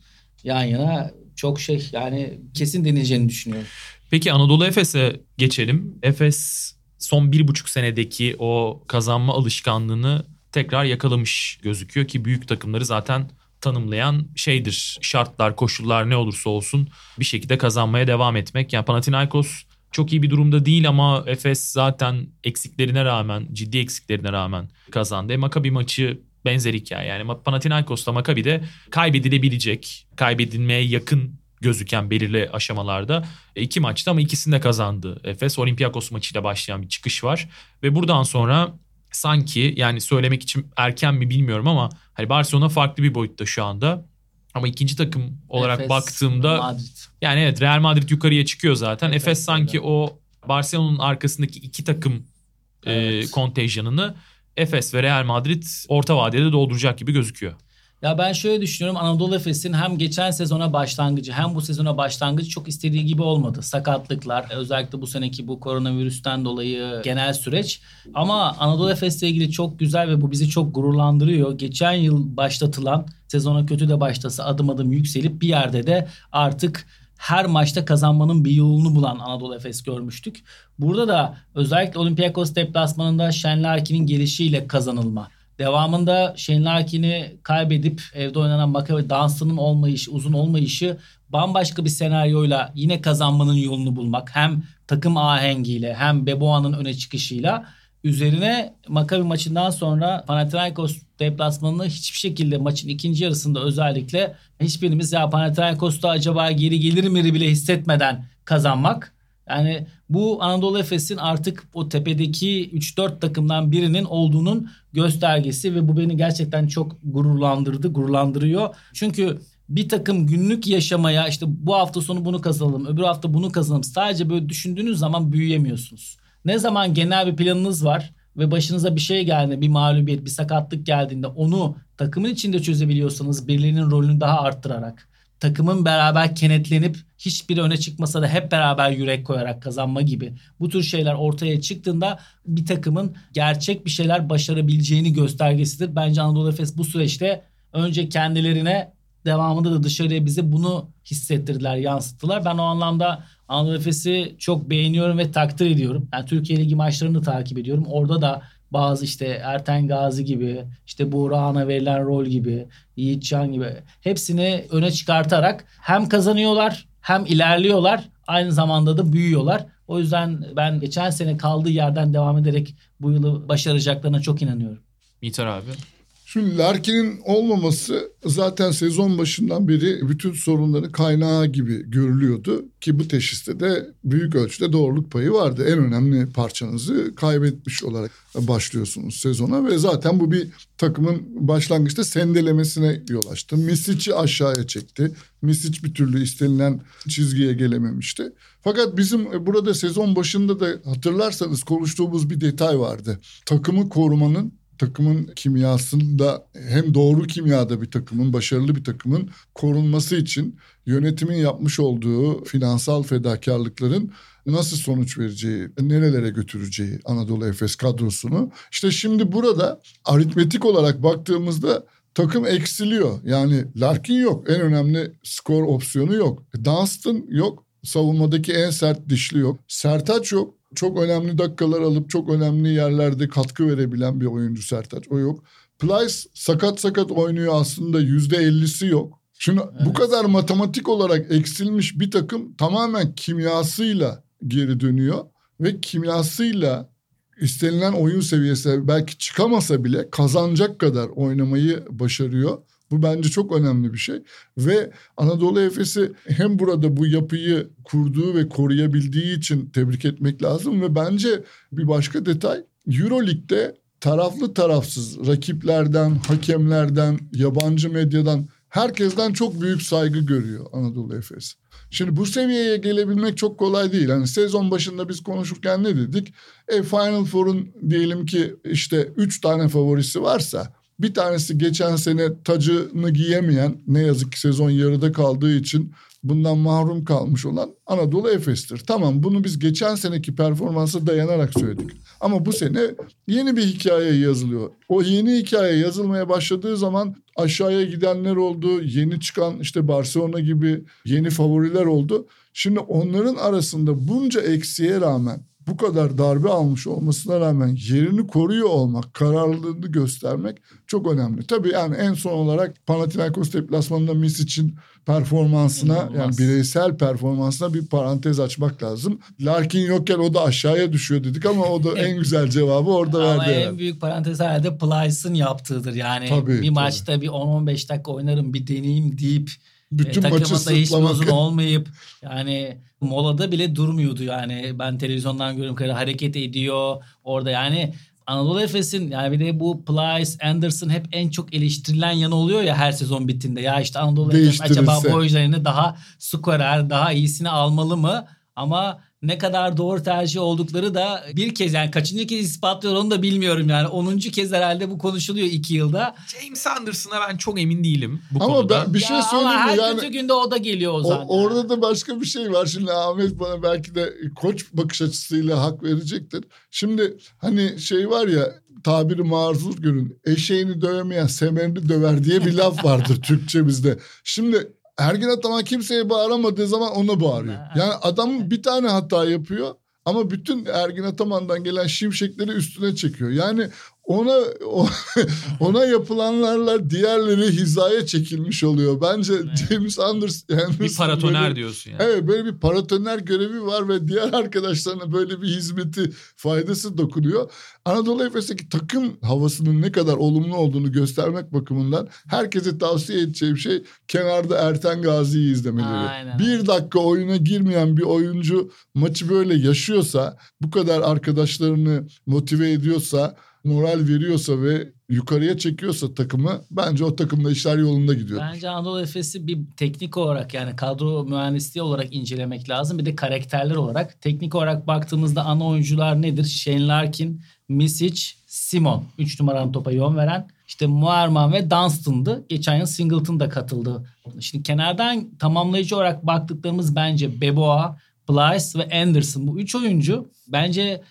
yan yana çok şey yani kesin deneyeceğini düşünüyorum. Peki Anadolu Efes'e geçelim. Efes son bir buçuk senedeki o kazanma alışkanlığını tekrar yakalamış gözüküyor ki büyük takımları zaten tanımlayan şeydir. Şartlar, koşullar ne olursa olsun bir şekilde kazanmaya devam etmek. Yani Panathinaikos çok iyi bir durumda değil ama Efes zaten eksiklerine rağmen, ciddi eksiklerine rağmen kazandı. E, Maccabi maçı benzer hikaye. Yani Panathinaikos'ta Maccabi de kaybedilebilecek, kaybedilmeye yakın gözüken belirli aşamalarda e, iki maçta ama ikisini de kazandı. Efes Olympiakos maçıyla başlayan bir çıkış var ve buradan sonra sanki yani söylemek için erken mi bilmiyorum ama hani Barcelona farklı bir boyutta şu anda. Ama ikinci takım olarak Efes, baktığımda Madrid. yani evet Real Madrid yukarıya çıkıyor zaten. Efes Efes sanki öyle. o Barcelona'nın arkasındaki iki takım e, Evet. kontenjanını Efes ve Real Madrid orta vadede dolduracak gibi gözüküyor. Ya ben şöyle düşünüyorum Anadolu Efes'in hem geçen sezona başlangıcı hem bu sezona başlangıcı çok istediği gibi olmadı. Sakatlıklar özellikle bu seneki bu koronavirüsten dolayı genel süreç. Ama Anadolu Efes'le ilgili çok güzel ve bu bizi çok gururlandırıyor. Geçen yıl başlatılan sezona kötü de başlasa adım adım yükselip bir yerde de artık her maçta kazanmanın bir yolunu bulan Anadolu Efes görmüştük. Burada da özellikle Olympiakos deplasmanında Şenlarki'nin gelişiyle kazanılma. Devamında Shane Larkin'i kaybedip evde oynanan Maccabi Dunstan'ın olmayışı, uzun olmayışı bambaşka bir senaryoyla yine kazanmanın yolunu bulmak. Hem takım ahengiyle hem Beboa'nın öne çıkışıyla üzerine Maccabi maçından sonra Panathinaikos deplasmanını hiçbir şekilde maçın ikinci yarısında özellikle hiçbirimiz ya Panathinaikos'ta acaba geri gelir mi bile hissetmeden kazanmak. Yani bu Anadolu Efes'in artık o tepedeki 3-4 takımdan birinin olduğunun göstergesi ve bu beni gerçekten çok gururlandırdı, gururlandırıyor. Çünkü bir takım günlük yaşamaya işte bu hafta sonu bunu kazanalım, öbür hafta bunu kazanalım. Sadece böyle düşündüğünüz zaman büyüyemiyorsunuz. Ne zaman genel bir planınız var ve başınıza bir şey geldiğinde, bir mağlubiyet, bir sakatlık geldiğinde onu takımın içinde çözebiliyorsanız birilerinin rolünü daha arttırarak takımın beraber kenetlenip hiçbiri öne çıkmasa da hep beraber yürek koyarak kazanma gibi bu tür şeyler ortaya çıktığında bir takımın gerçek bir şeyler başarabileceğini göstergesidir. Bence Anadolu Efes bu süreçte önce kendilerine devamında da dışarıya bize bunu hissettirdiler, yansıttılar. Ben o anlamda Anadolu Efes'i çok beğeniyorum ve takdir ediyorum. Yani Türkiye Ligi maçlarını takip ediyorum. Orada da bazı işte Erten Gazi gibi, işte Buğra'na verilen rol gibi, Yiğitcan gibi hepsini öne çıkartarak hem kazanıyorlar hem ilerliyorlar aynı zamanda da büyüyorlar. O yüzden ben geçen sene kaldığı yerden devam ederek bu yılı başaracaklarına çok inanıyorum. Mitar abi. Şimdi Larkin'in olmaması zaten sezon başından beri bütün sorunların kaynağı gibi görülüyordu. Ki bu teşhiste de büyük ölçüde doğruluk payı vardı. En önemli parçanızı kaybetmiş olarak başlıyorsunuz sezona. Ve zaten bu bir takımın başlangıçta sendelemesine yol açtı. Misic'i aşağıya çekti. Misic bir türlü istenilen çizgiye gelememişti. Fakat bizim burada sezon başında da hatırlarsanız konuştuğumuz bir detay vardı. Takımı korumanın takımın kimyasında hem doğru kimyada bir takımın, başarılı bir takımın korunması için yönetimin yapmış olduğu finansal fedakarlıkların nasıl sonuç vereceği, nerelere götüreceği Anadolu Efes kadrosunu. İşte şimdi burada aritmetik olarak baktığımızda takım eksiliyor. Yani Larkin yok. En önemli skor opsiyonu yok. Dunstan yok. Savunmadaki en sert dişli yok. Sertaç yok çok önemli dakikalar alıp çok önemli yerlerde katkı verebilen bir oyuncu Sertaç. O yok. Plyce sakat sakat oynuyor aslında yüzde ellisi yok. Şimdi evet. bu kadar matematik olarak eksilmiş bir takım tamamen kimyasıyla geri dönüyor ve kimyasıyla istenilen oyun seviyesi belki çıkamasa bile kazanacak kadar oynamayı başarıyor. Bu bence çok önemli bir şey. Ve Anadolu Efes'i hem burada bu yapıyı kurduğu ve koruyabildiği için tebrik etmek lazım. Ve bence bir başka detay Euroleague'de taraflı tarafsız rakiplerden, hakemlerden, yabancı medyadan herkesten çok büyük saygı görüyor Anadolu Efes. Şimdi bu seviyeye gelebilmek çok kolay değil. Hani sezon başında biz konuşurken ne dedik? E Final Four'un diyelim ki işte üç tane favorisi varsa bir tanesi geçen sene tacını giyemeyen ne yazık ki sezon yarıda kaldığı için bundan mahrum kalmış olan Anadolu Efes'tir. Tamam bunu biz geçen seneki performansa dayanarak söyledik. Ama bu sene yeni bir hikaye yazılıyor. O yeni hikaye yazılmaya başladığı zaman aşağıya gidenler oldu. Yeni çıkan işte Barcelona gibi yeni favoriler oldu. Şimdi onların arasında bunca eksiğe rağmen bu kadar darbe almış olmasına rağmen yerini koruyor olmak, kararlılığını göstermek çok önemli. Tabii yani en son olarak Panathinaikos deplasmanında Mis için performansına İnanılmaz. yani bireysel performansına bir parantez açmak lazım. Larkin yokken o da aşağıya düşüyor dedik ama o da en güzel cevabı orada ama verdi. Ama en büyük parantez herhalde Plyce'ın yaptığıdır. Yani tabii, bir tabii. maçta bir 10-15 dakika oynarım bir deneyeyim deyip bütün e, maçı da hiç uzun olmayıp yani molada bile durmuyordu yani ben televizyondan görüyorum kadar hareket ediyor orada yani Anadolu Efes'in yani bir de bu Plyce, Anderson hep en çok eleştirilen yanı oluyor ya her sezon bittiğinde. Ya işte Anadolu Efes acaba bu oyuncularını daha skorer, daha iyisini almalı mı? Ama ne kadar doğru tercih oldukları da bir kez yani kaçıncı kez ispatlıyor onu da bilmiyorum yani. 10. kez herhalde bu konuşuluyor iki yılda. James Anderson'a ben çok emin değilim bu ama konuda. Ben bir şey söyleyeyim ama mi? her yani, kötü günde o da geliyor o zaman. orada da başka bir şey var. Şimdi Ahmet bana belki de koç bakış açısıyla hak verecektir. Şimdi hani şey var ya tabiri mazur görün. Eşeğini dövemeyen semerini döver diye bir laf vardır Türkçemizde. Şimdi Ergin Ataman kimseye bağıramadığı zaman ona bağırıyor. Yani adam bir tane hata yapıyor ama bütün Ergin Ataman'dan gelen şimşekleri üstüne çekiyor. Yani ona ona yapılanlarla diğerleri hizaya çekilmiş oluyor. Bence evet. James Anders yani bir paratoner böyle, diyorsun yani. Evet böyle bir paratoner görevi var ve diğer arkadaşlarına böyle bir hizmeti faydası dokunuyor. Anadolu Efes'teki takım havasının ne kadar olumlu olduğunu göstermek bakımından herkese tavsiye edeceğim şey kenarda Erten Gazi'yi izlemeleri. Aynen. Bir dakika oyuna girmeyen bir oyuncu maçı böyle yaşıyorsa bu kadar arkadaşlarını motive ediyorsa moral veriyorsa ve yukarıya çekiyorsa takımı bence o takımda işler yolunda gidiyor. Bence Anadolu Efes'i bir teknik olarak yani kadro mühendisliği olarak incelemek lazım. Bir de karakterler olarak. Teknik olarak baktığımızda ana oyuncular nedir? Shane Larkin, Misic, Simon. Üç numaranın topa yön veren. İşte Muarman ve Dunstan'dı. Geçen yıl Singleton da katıldı. Şimdi kenardan tamamlayıcı olarak baktıklarımız bence Beboa, Plyce ve Anderson. Bu üç oyuncu bence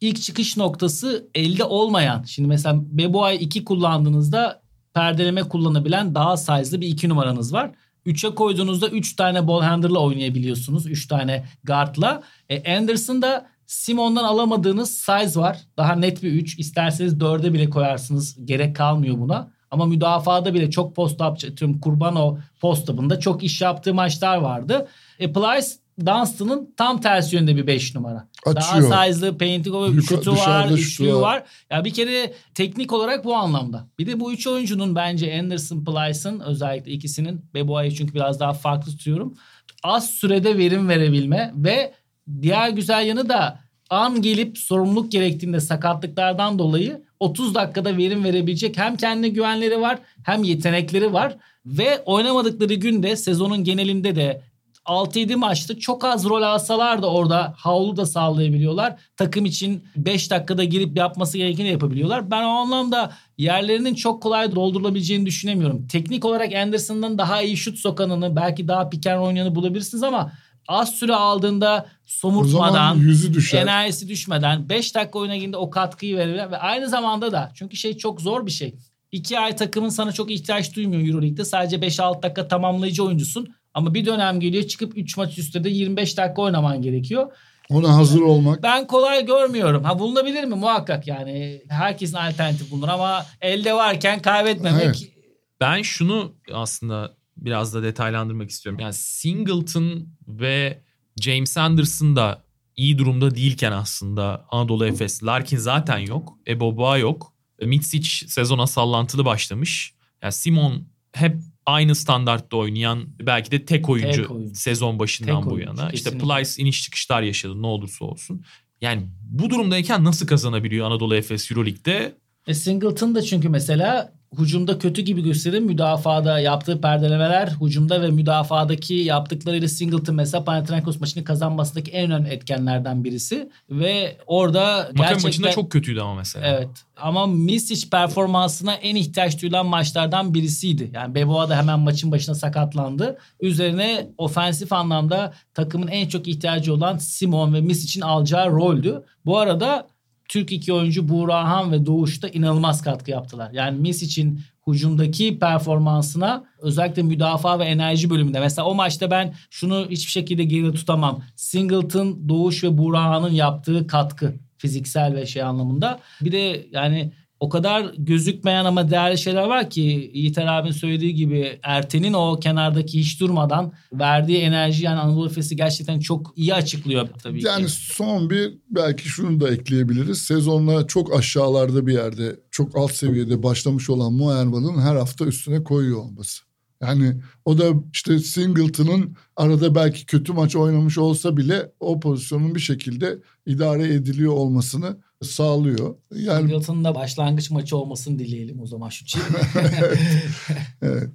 ilk çıkış noktası elde olmayan. Şimdi mesela Beboa'yı 2 kullandığınızda perdeleme kullanabilen daha size'lı bir iki numaranız var. 3'e koyduğunuzda 3 tane ball handler'la oynayabiliyorsunuz. 3 tane guard'la. E, Anderson'da Simon'dan alamadığınız size var. Daha net bir 3. İsterseniz 4'e bile koyarsınız. Gerek kalmıyor buna. Ama müdafada bile çok post up, atıyorum Kurbano post up'ında çok iş yaptığı maçlar vardı. E, Plyce Dunstan'ın tam tersi yönde bir 5 numara. Açıyor. Daha size'lı painting şutu var, üçlüğü var. var. Ya bir kere teknik olarak bu anlamda. Bir de bu üç oyuncunun bence Anderson, Plyce'ın özellikle ikisinin Beboa'yı çünkü biraz daha farklı tutuyorum. Az sürede verim verebilme ve diğer güzel yanı da an gelip sorumluluk gerektiğinde sakatlıklardan dolayı 30 dakikada verim verebilecek hem kendine güvenleri var hem yetenekleri var ve oynamadıkları günde sezonun genelinde de 6-7 maçta çok az rol alsalar da orada havlu da sağlayabiliyorlar. Takım için 5 dakikada girip yapması gerekeni yapabiliyorlar. Ben o anlamda yerlerinin çok kolay doldurulabileceğini düşünemiyorum. Teknik olarak Anderson'dan daha iyi şut sokanını belki daha piken oynayanı bulabilirsiniz ama az süre aldığında somurtmadan yüzü düşer. enerjisi düşmeden 5 dakika oyuna girdiğinde o katkıyı verebilen ve aynı zamanda da çünkü şey çok zor bir şey. 2 ay takımın sana çok ihtiyaç duymuyor Euroleague'de. Sadece 5-6 dakika tamamlayıcı oyuncusun. Ama bir dönem geliyor çıkıp 3 maç üstte de 25 dakika oynaman gerekiyor. Ona hazır olmak. Ben kolay görmüyorum. Ha bulunabilir mi? Muhakkak yani. Herkesin alternatif bulunur ama elde varken kaybetmemek. Evet. Ben şunu aslında biraz da detaylandırmak istiyorum. Yani Singleton ve James Anderson da iyi durumda değilken aslında Anadolu Efes. Larkin zaten yok. Eboba yok. E, Mitsic sezona sallantılı başlamış. Yani Simon hep aynı standartta oynayan belki de tek oyuncu, Tek oyuncu. sezon başından Tek bu oyuncu, yana. İşte kesinlikle. Plyce iniş çıkışlar yaşadı ne olursa olsun. Yani bu durumdayken nasıl kazanabiliyor Anadolu Efes Euroleague'de? E Singleton da çünkü mesela hücumda kötü gibi gösterir. Müdafada yaptığı perdelemeler hücumda ve müdafadaki yaptıklarıyla Singleton mesela Panathinaikos maçını kazanmasındaki en önemli etkenlerden birisi. Ve orada Makabi gerçekten... maçında çok kötüydü ama mesela. Evet. Ama Misic performansına en ihtiyaç duyulan maçlardan birisiydi. Yani Beboa da hemen maçın başına sakatlandı. Üzerine ofensif anlamda takımın en çok ihtiyacı olan Simon ve Misic'in alacağı roldü. Bu arada Türk iki oyuncu Buğrahan ve Doğuş'ta inanılmaz katkı yaptılar. Yani Misic'in hücumdaki performansına özellikle müdafaa ve enerji bölümünde. Mesela o maçta ben şunu hiçbir şekilde geride tutamam. Singleton, Doğuş ve Buğrahan'ın yaptığı katkı fiziksel ve şey anlamında. Bir de yani o kadar gözükmeyen ama değerli şeyler var ki Yiğiter abinin söylediği gibi Erten'in o kenardaki hiç durmadan verdiği enerji yani Anadolu Efes'i gerçekten çok iyi açıklıyor tabii Yani ki. son bir belki şunu da ekleyebiliriz. Sezonla çok aşağılarda bir yerde çok alt seviyede başlamış olan Muerman'ın her hafta üstüne koyuyor olması. Yani o da işte Singleton'ın arada belki kötü maç oynamış olsa bile o pozisyonun bir şekilde idare ediliyor olmasını sağlıyor. Yani Singleton'ın da başlangıç maçı olmasını dileyelim o zaman şu çift. evet.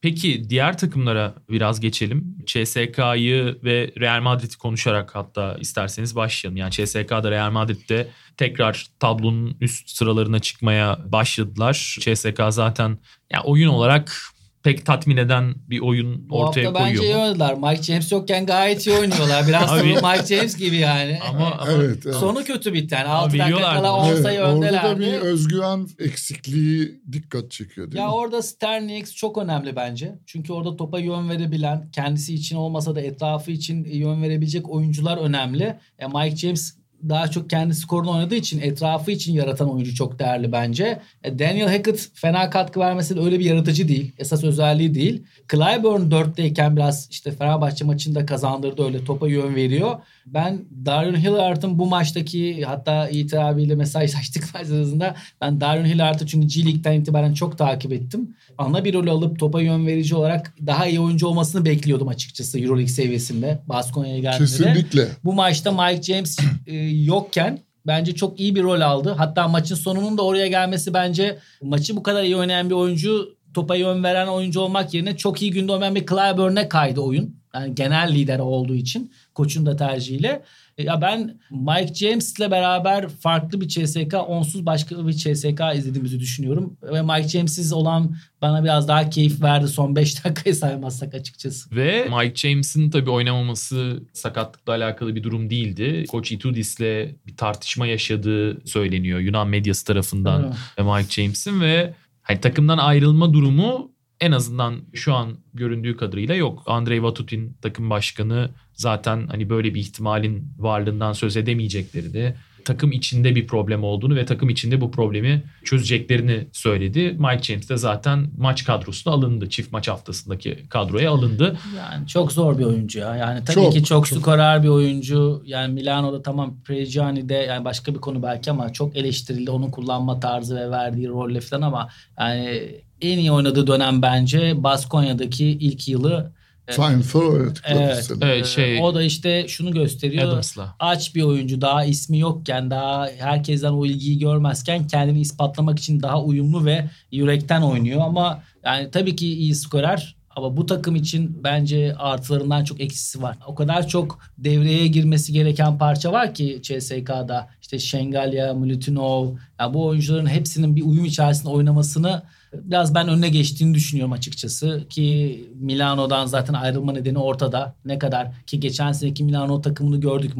Peki diğer takımlara biraz geçelim. CSK'yı ve Real Madrid'i konuşarak hatta isterseniz başlayalım. Yani CSK'da Real Madrid'de tekrar tablonun üst sıralarına çıkmaya başladılar. CSK zaten ya oyun olarak pek tatmin eden bir oyun Bu ortaya hafta bence iyi koyuyor. oynadılar. Mike James yokken gayet iyi oynuyorlar. Biraz Abi- Mike James gibi yani. Ama, ama Evet, evet. Sonu kötü bitti yani. Ama 6 dakika kala bunu. 10 Evet, sayı orada da öndelerdi. bir özgüven eksikliği dikkat çekiyor değil Ya mi? orada Sterling çok önemli bence. Çünkü orada topa yön verebilen, kendisi için olmasa da etrafı için yön verebilecek oyuncular önemli. Ya Mike James daha çok kendi skorunu oynadığı için etrafı için yaratan oyuncu çok değerli bence. E, Daniel Hackett fena katkı vermesi de öyle bir yaratıcı değil. Esas özelliği değil. Clyburn 4'teyken biraz işte Fenerbahçe maçında kazandırdı öyle topa yön veriyor. Ben Darion Hilliard'ın bu maçtaki hatta Yiğit abiyle mesajlaştık maç sırasında. Ben Darion Hilliard'ı çünkü G League'den itibaren çok takip ettim. Ana bir rol alıp topa yön verici olarak daha iyi oyuncu olmasını bekliyordum açıkçası Euroleague seviyesinde. Baskonya'ya geldiğinde. de. Kesinlikle. Bu maçta Mike James e, yokken bence çok iyi bir rol aldı. Hatta maçın sonunun da oraya gelmesi bence maçı bu kadar iyi oynayan bir oyuncu topa yön veren oyuncu olmak yerine çok iyi günde oynayan bir Clyburn'e kaydı oyun. Yani genel lider olduğu için koçun da tercihiyle. E, Ya ben Mike James'le beraber farklı bir CSK, onsuz başka bir CSK izlediğimizi düşünüyorum. Ve Mike James'iz olan bana biraz daha keyif verdi son 5 dakikayı saymazsak açıkçası. Ve Mike James'in tabii oynamaması sakatlıkla alakalı bir durum değildi. Koç Itudis'le bir tartışma yaşadığı söyleniyor Yunan medyası tarafından Evet. ve Mike James'in ve Hani takımdan ayrılma durumu en azından şu an göründüğü kadarıyla yok. Andrei Vatutin takım başkanı zaten hani böyle bir ihtimalin varlığından söz edemeyecekleri de takım içinde bir problem olduğunu ve takım içinde bu problemi çözeceklerini söyledi. Mike James de zaten maç kadrosuna alındı. Çift maç haftasındaki kadroya alındı. Yani çok zor bir oyuncu ya. Yani tabii Çok, ki çok, çok. skorer bir oyuncu. Yani Milano'da tamam Pregiani'de yani başka bir konu belki ama çok eleştirildi onun kullanma tarzı ve verdiği rolle falan ama yani en iyi oynadığı dönem bence Baskonya'daki ilk yılı Final Four oynadıkları Evet. sene. Evet, şey o da işte şunu gösteriyor. Adams'la. aç bir oyuncu daha ismi yokken daha herkesten o ilgiyi görmezken kendini ispatlamak için daha uyumlu ve yürekten oynuyor ama yani tabii ki iyi skorer ama bu takım için bence artılarından çok eksisi var. O kadar çok devreye girmesi gereken parça var ki CSK'da. İşte Şengalya, Milutinov. Yani bu oyuncuların hepsinin bir uyum içerisinde oynamasını biraz ben önüne geçtiğini düşünüyorum açıkçası. Ki Milano'dan zaten ayrılma nedeni ortada. Ne kadar ki geçen seneki Milano takımını gördük.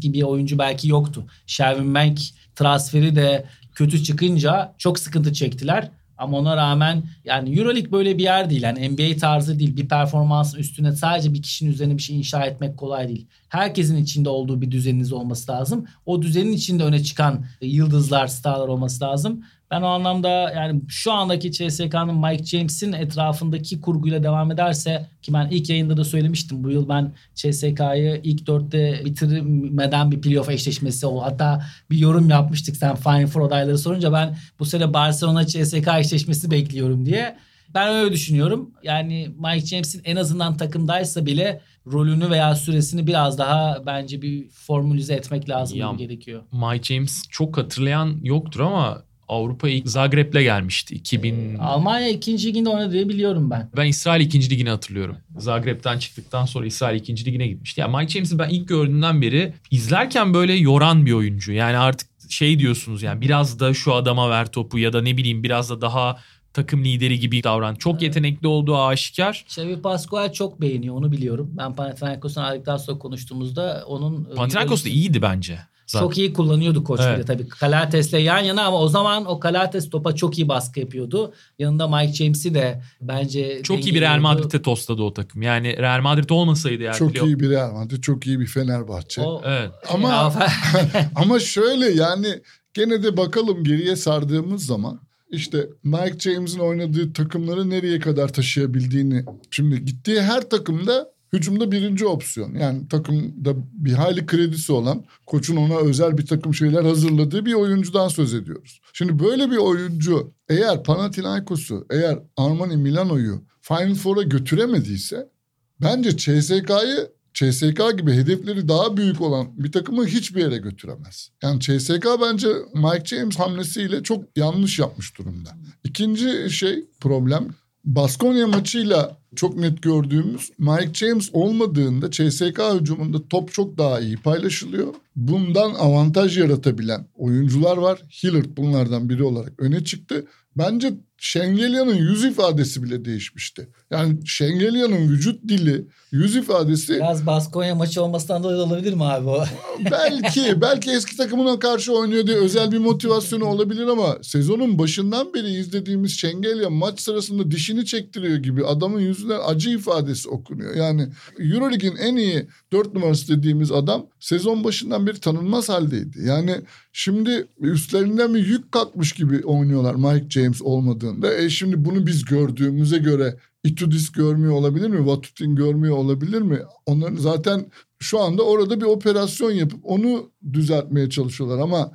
Gibi bir oyuncu belki yoktu. Sherwin Bank transferi de kötü çıkınca çok sıkıntı çektiler. Ama ona rağmen yani Euroleague böyle bir yer değil. Yani NBA tarzı değil. Bir performansın üstüne sadece bir kişinin üzerine bir şey inşa etmek kolay değil. Herkesin içinde olduğu bir düzeniniz olması lazım. O düzenin içinde öne çıkan yıldızlar, starlar olması lazım. Ben o anlamda yani şu andaki CSK'nın Mike James'in etrafındaki kurguyla devam ederse ki ben ilk yayında da söylemiştim. Bu yıl ben CSK'yı ilk dörtte bitirmeden bir playoff eşleşmesi o. Hatta bir yorum yapmıştık sen Final Four adayları sorunca ben bu sene Barcelona CSK eşleşmesi bekliyorum diye. Ben öyle düşünüyorum. Yani Mike James'in en azından takımdaysa bile rolünü veya süresini biraz daha bence bir formülize etmek lazım Ya- gerekiyor. Mike James çok hatırlayan yoktur ama Avrupa'ya ilk Zagreb'le gelmişti. 2000 Almanya ikinci liginde oynadığı biliyorum ben. Ben İsrail 2. ligini hatırlıyorum. Zagreb'den çıktıktan sonra İsrail 2. ligine gitmişti. Yani Mike James'i ben ilk gördüğümden beri izlerken böyle yoran bir oyuncu. Yani artık şey diyorsunuz yani biraz da şu adama ver topu ya da ne bileyim biraz da daha takım lideri gibi davran. Çok yetenekli olduğu aşikar. Xavi Pascual çok beğeniyor onu biliyorum. Ben Panathinaikos'tan ayrıldıktan sonra konuştuğumuzda onun... Panathinaikos da iyiydi bence. Zaten. Çok iyi kullanıyordu koç Evet. bir de tabii. Kalates'le yan yana ama o zaman o Kalates topa çok iyi baskı yapıyordu. Yanında Mike James'i de bence Çok iyi bir Real. Madrid'e tosladı o takım. Yani Real Madrid olmasaydı yani. Çok playoff- iyi bir Real Madrid, çok iyi bir Fenerbahçe. O, Evet. Ama ama şöyle yani gene de bakalım geriye sardığımız zaman işte Mike James'in oynadığı takımları nereye kadar taşıyabildiğini. Şimdi gittiği her takımda hücumda birinci opsiyon. Yani takımda bir hayli kredisi olan, koçun ona özel bir takım şeyler hazırladığı bir oyuncudan söz ediyoruz. Şimdi böyle bir oyuncu eğer Panathinaikos'u, eğer Armani Milano'yu Final Four'a götüremediyse bence CSK'yı CSK gibi hedefleri daha büyük olan bir takımı hiçbir yere götüremez. Yani CSK bence Mike James hamlesiyle çok yanlış yapmış durumda. İkinci şey problem Baskonya maçıyla çok net gördüğümüz Mike James olmadığında CSK hücumunda top çok daha iyi paylaşılıyor. Bundan avantaj yaratabilen oyuncular var. Hillard bunlardan biri olarak öne çıktı. Bence Şengelya'nın yüz ifadesi bile değişmişti. Yani Şengelya'nın vücut dili, yüz ifadesi Biraz Baskonya maçı olmasından dolayı olabilir mi abi o? belki belki eski takımına karşı oynuyor diye özel bir motivasyonu olabilir ama sezonun başından beri izlediğimiz Şengelya maç sırasında dişini çektiriyor gibi adamın yüzünden acı ifadesi okunuyor. Yani Euroleague'in en iyi dört numarası dediğimiz adam sezon başından beri tanınmaz haldeydi. Yani şimdi üstlerinden bir yük kalkmış gibi oynuyorlar Mike James olmadığında. E şimdi bunu biz gördüğümüze göre Itudis görmüyor olabilir mi? Vatutin görmüyor olabilir mi? Onların zaten şu anda orada bir operasyon yapıp onu düzeltmeye çalışıyorlar ama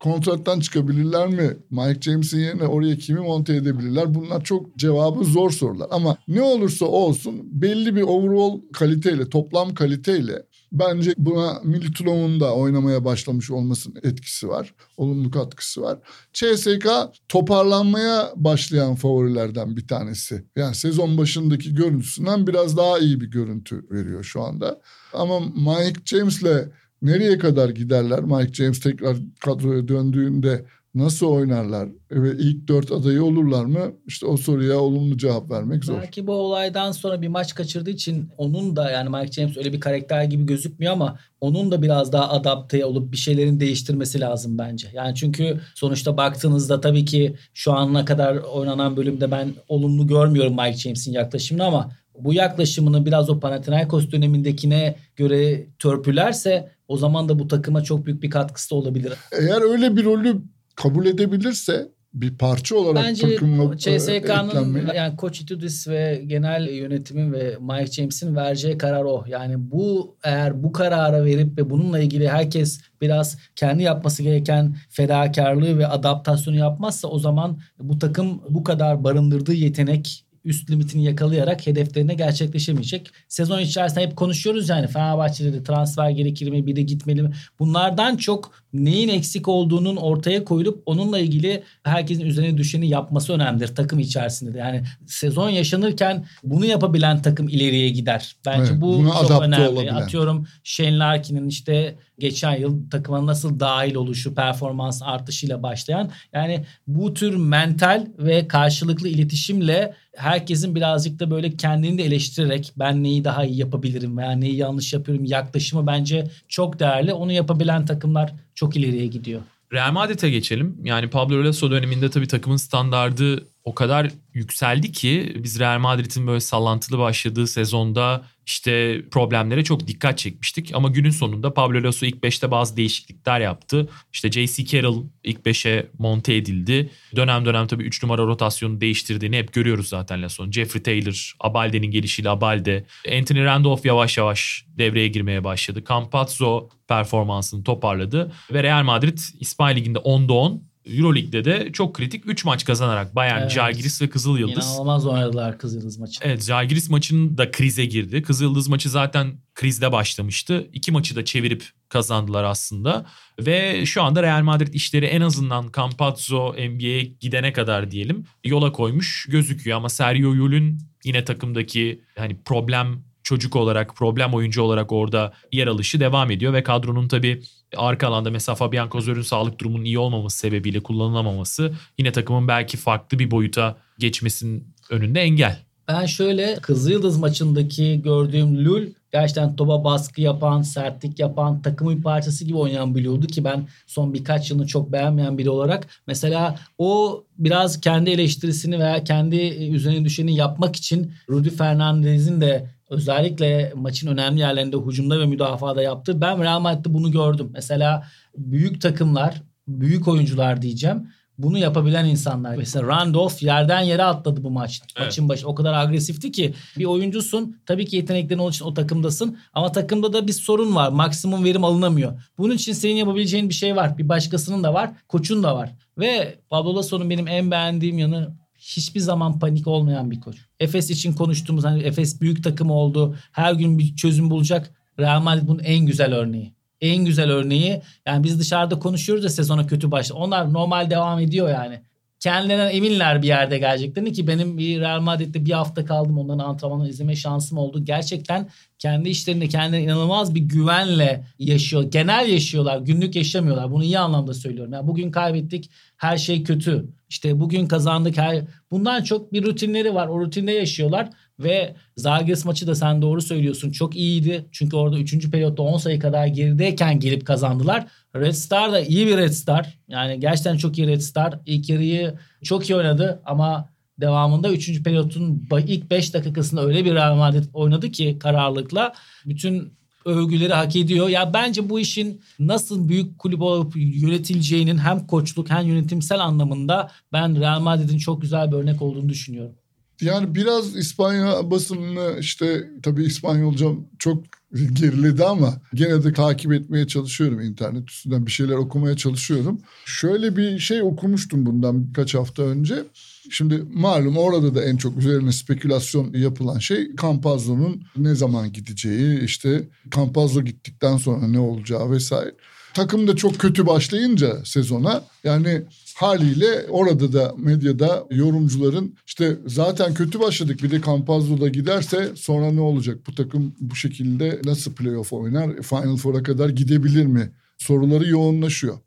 kontrattan çıkabilirler mi? Mike James'in yerine oraya kimi monte edebilirler? Bunlar çok cevabı zor sorular. Ama ne olursa olsun belli bir overall kaliteyle, toplam kaliteyle bence buna Milutinov'un da oynamaya başlamış olmasının etkisi var. Olumlu katkısı var. CSK toparlanmaya başlayan favorilerden bir tanesi. Yani sezon başındaki görüntüsünden biraz daha iyi bir görüntü veriyor şu anda. Ama Mike James'le nereye kadar giderler? Mike James tekrar kadroya döndüğünde Nasıl oynarlar ve ilk dört adayı olurlar mı? İşte o soruya olumlu cevap vermek zor. Belki bu olaydan sonra bir maç kaçırdığı için onun da yani Mike James öyle bir karakter gibi gözükmüyor ama onun da biraz daha adapte olup bir şeylerin değiştirmesi lazım bence. Yani çünkü sonuçta baktığınızda tabii ki şu ana kadar oynanan bölümde ben olumlu görmüyorum Mike James'in yaklaşımını ama bu yaklaşımını biraz o Panathinaikos dönemindekine göre törpülerse o zaman da bu takıma çok büyük bir katkısı da olabilir. Eğer öyle bir rolü kabul edebilirse bir parça olarak Bence takımla e, CSK'nın yani Koç Itudis ve genel yönetimin ve Mike James'in vereceği karar o. Yani bu eğer bu karara verip ve bununla ilgili herkes biraz kendi yapması gereken fedakarlığı ve adaptasyonu yapmazsa o zaman bu takım bu kadar barındırdığı yetenek üst limitini yakalayarak hedeflerine gerçekleşemeyecek. Sezon içerisinde hep konuşuyoruz yani Fenerbahçe'de de transfer gerekir mi, biri gitmeli mi? Bunlardan çok neyin eksik olduğunun ortaya koyulup onunla ilgili herkesin üzerine düşeni yapması önemlidir takım içerisinde de. Yani sezon yaşanırken bunu yapabilen takım ileriye gider. Bence Evet, bu çok önemli. olabilen. Atıyorum Shane Larkin'in işte geçen yıl takıma nasıl dahil oluşu, performans artışıyla başlayan yani bu tür mental ve karşılıklı iletişimle herkesin birazcık da böyle kendini de eleştirerek ben neyi daha iyi yapabilirim veya neyi yanlış yapıyorum yaklaşımı bence çok değerli. Onu yapabilen takımlar çok ileriye gidiyor. Real Madrid'e geçelim. Yani Pablo Lasso döneminde tabii takımın standardı o kadar yükseldi ki biz Real Madrid'in böyle sallantılı başladığı sezonda işte problemlere çok dikkat çekmiştik. Ama günün sonunda Pablo Lasso ilk 5'te bazı değişiklikler yaptı. İşte J.C. Carroll ilk 5'e monte edildi. Dönem dönem tabii 3 numara rotasyonu değiştirdiğini hep görüyoruz zaten Lasso'nun. Jeffrey Taylor, Abalde'nin gelişiyle Abalde. Anthony Randolph yavaş yavaş devreye girmeye başladı. Campazzo performansını toparladı. Ve Real Madrid İspanya Ligi'nde 10'da 10 Euroleague'de de çok kritik 3 maç kazanarak Bayern, Evet. Žalgiris ve Kızıl Yıldız. İnanılmaz oynadılar Kızıldız maçı. Evet Žalgiris maçının da krize girdi. Kızıl Yıldız maçı zaten krizde başlamıştı. İki maçı da çevirip kazandılar aslında. Ve şu anda Real Madrid işleri en azından Campazzo NBA'ye gidene kadar diyelim yola koymuş gözüküyor. Ama Sergio Yul'ün yine takımdaki hani problem çocuk olarak, problem oyuncu olarak orada yer alışı devam ediyor. Ve kadronun tabii arka alanda mesela Fabian Kozör'ün sağlık durumunun iyi olmaması sebebiyle kullanılamaması yine takımın belki farklı bir boyuta geçmesinin önünde engel. Ben şöyle Kızılyıldız maçındaki gördüğüm Lul gerçekten topa baskı yapan, sertlik yapan, takımın bir parçası gibi oynayan biri oldu ki ben son birkaç yılını çok beğenmeyen biri olarak mesela o biraz kendi eleştirisini veya kendi üzerine düşeni yapmak için Rudy Fernandez'in de özellikle maçın önemli yerlerinde hücumda ve müdafada yaptı. Ben Real Madrid'de bunu gördüm. Mesela büyük takımlar, büyük oyuncular diyeceğim bunu yapabilen insanlar. Mesela Randolph yerden yere atladı bu maç. Evet. Maçın başı o kadar agresifti ki bir oyuncusun. Tabii ki yeteneklerin olduğu için o takımdasın. Ama takımda da bir sorun var. Maksimum verim alınamıyor. Bunun için senin yapabileceğin bir şey var. Bir başkasının da var. Koçun da var. Ve Pablo Lasso'nun benim en beğendiğim yanı hiçbir zaman panik olmayan bir koç. Efes için konuştuğumuz hani Efes büyük takım oldu. Her gün bir çözüm bulacak. Real Madrid bunun en güzel örneği. En güzel örneği yani biz dışarıda konuşuyoruz ya sezona kötü başladı. Onlar normal devam ediyor yani. Kendilerinden eminler bir yerde geleceklerini ki benim bir Real Madrid'de bir hafta kaldım onların antrenmanını izleme şansım oldu. Gerçekten kendi işlerinde kendileri inanılmaz bir güvenle yaşıyor. Genel yaşıyorlar. Günlük yaşamıyorlar. Bunu iyi anlamda söylüyorum. Yani bugün kaybettik. Her şey kötü. İşte bugün kazandık. Her... Bundan çok bir rutinleri var. O rutinde yaşıyorlar. Ve Zalgiris maçı da sen doğru söylüyorsun. Çok iyiydi. Çünkü orada 3. periyotta 10 sayı kadar gerideyken gelip kazandılar. Red Star da iyi bir Red Star. Yani gerçekten çok iyi Red Star. İlk yarıyı çok iyi oynadı ama devamında 3. periyotun ilk 5 dakikasında öyle bir Real Madrid oynadı ki kararlılıkla bütün övgüleri hak ediyor. Ya bence bu işin nasıl büyük kulüp olup yönetileceğinin hem koçluk hem yönetimsel anlamında ben Real Madrid'in çok güzel bir örnek olduğunu düşünüyorum. Yani biraz İspanya basınını işte tabii İspanyolcam çok geriledi ama gene de takip etmeye çalışıyorum internet üstünden bir şeyler okumaya çalışıyorum. Şöyle bir şey okumuştum bundan birkaç hafta önce. Şimdi malum orada da en çok üzerine spekülasyon yapılan şey Campazzo'nun ne zaman gideceği işte Campazzo gittikten sonra ne olacağı vesaire. Takım da çok kötü başlayınca sezona yani haliyle orada da medyada yorumcuların işte zaten kötü başladık bir de Campazzo da giderse sonra ne olacak? Bu takım bu şekilde nasıl playoff oynar? Final Four'a kadar gidebilir mi? Soruları yoğunlaşıyor.